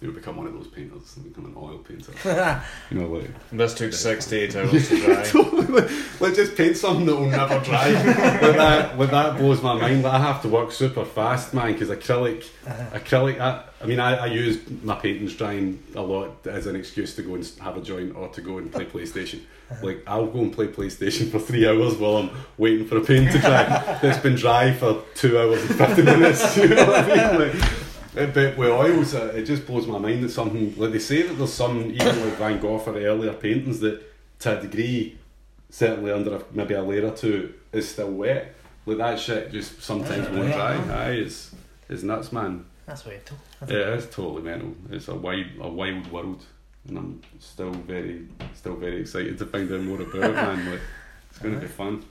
You know, become one of those painters and become an oil painter. *laughs* You know, like This took six to eight hours to *laughs* dry. *laughs* totally. Like just paint something that will never dry. like that, like that blows my mind. Like I have to work super fast, man, because acrylic, uh, acrylic. I, I mean, I, I use my paintings drying a lot as an excuse to go and have a joint or to go and play PlayStation. Like I'll go and play PlayStation for three hours while I'm waiting for a paint to dry. That's been dry for two hours and fifty minutes. You know what I mean? Like, but with oils, uh, it just blows my mind that something like they say that there's some even like Van Gogh or earlier paintings that to a degree, certainly under a, maybe a layer or two, is still wet. like that shit just sometimes won't dry. Aye, it's it's nuts, man. That's mental. Yeah, it's totally mental. It's a wild a wild world, and I'm still very still very excited to find out more about it, man. Like, it's going to be fun.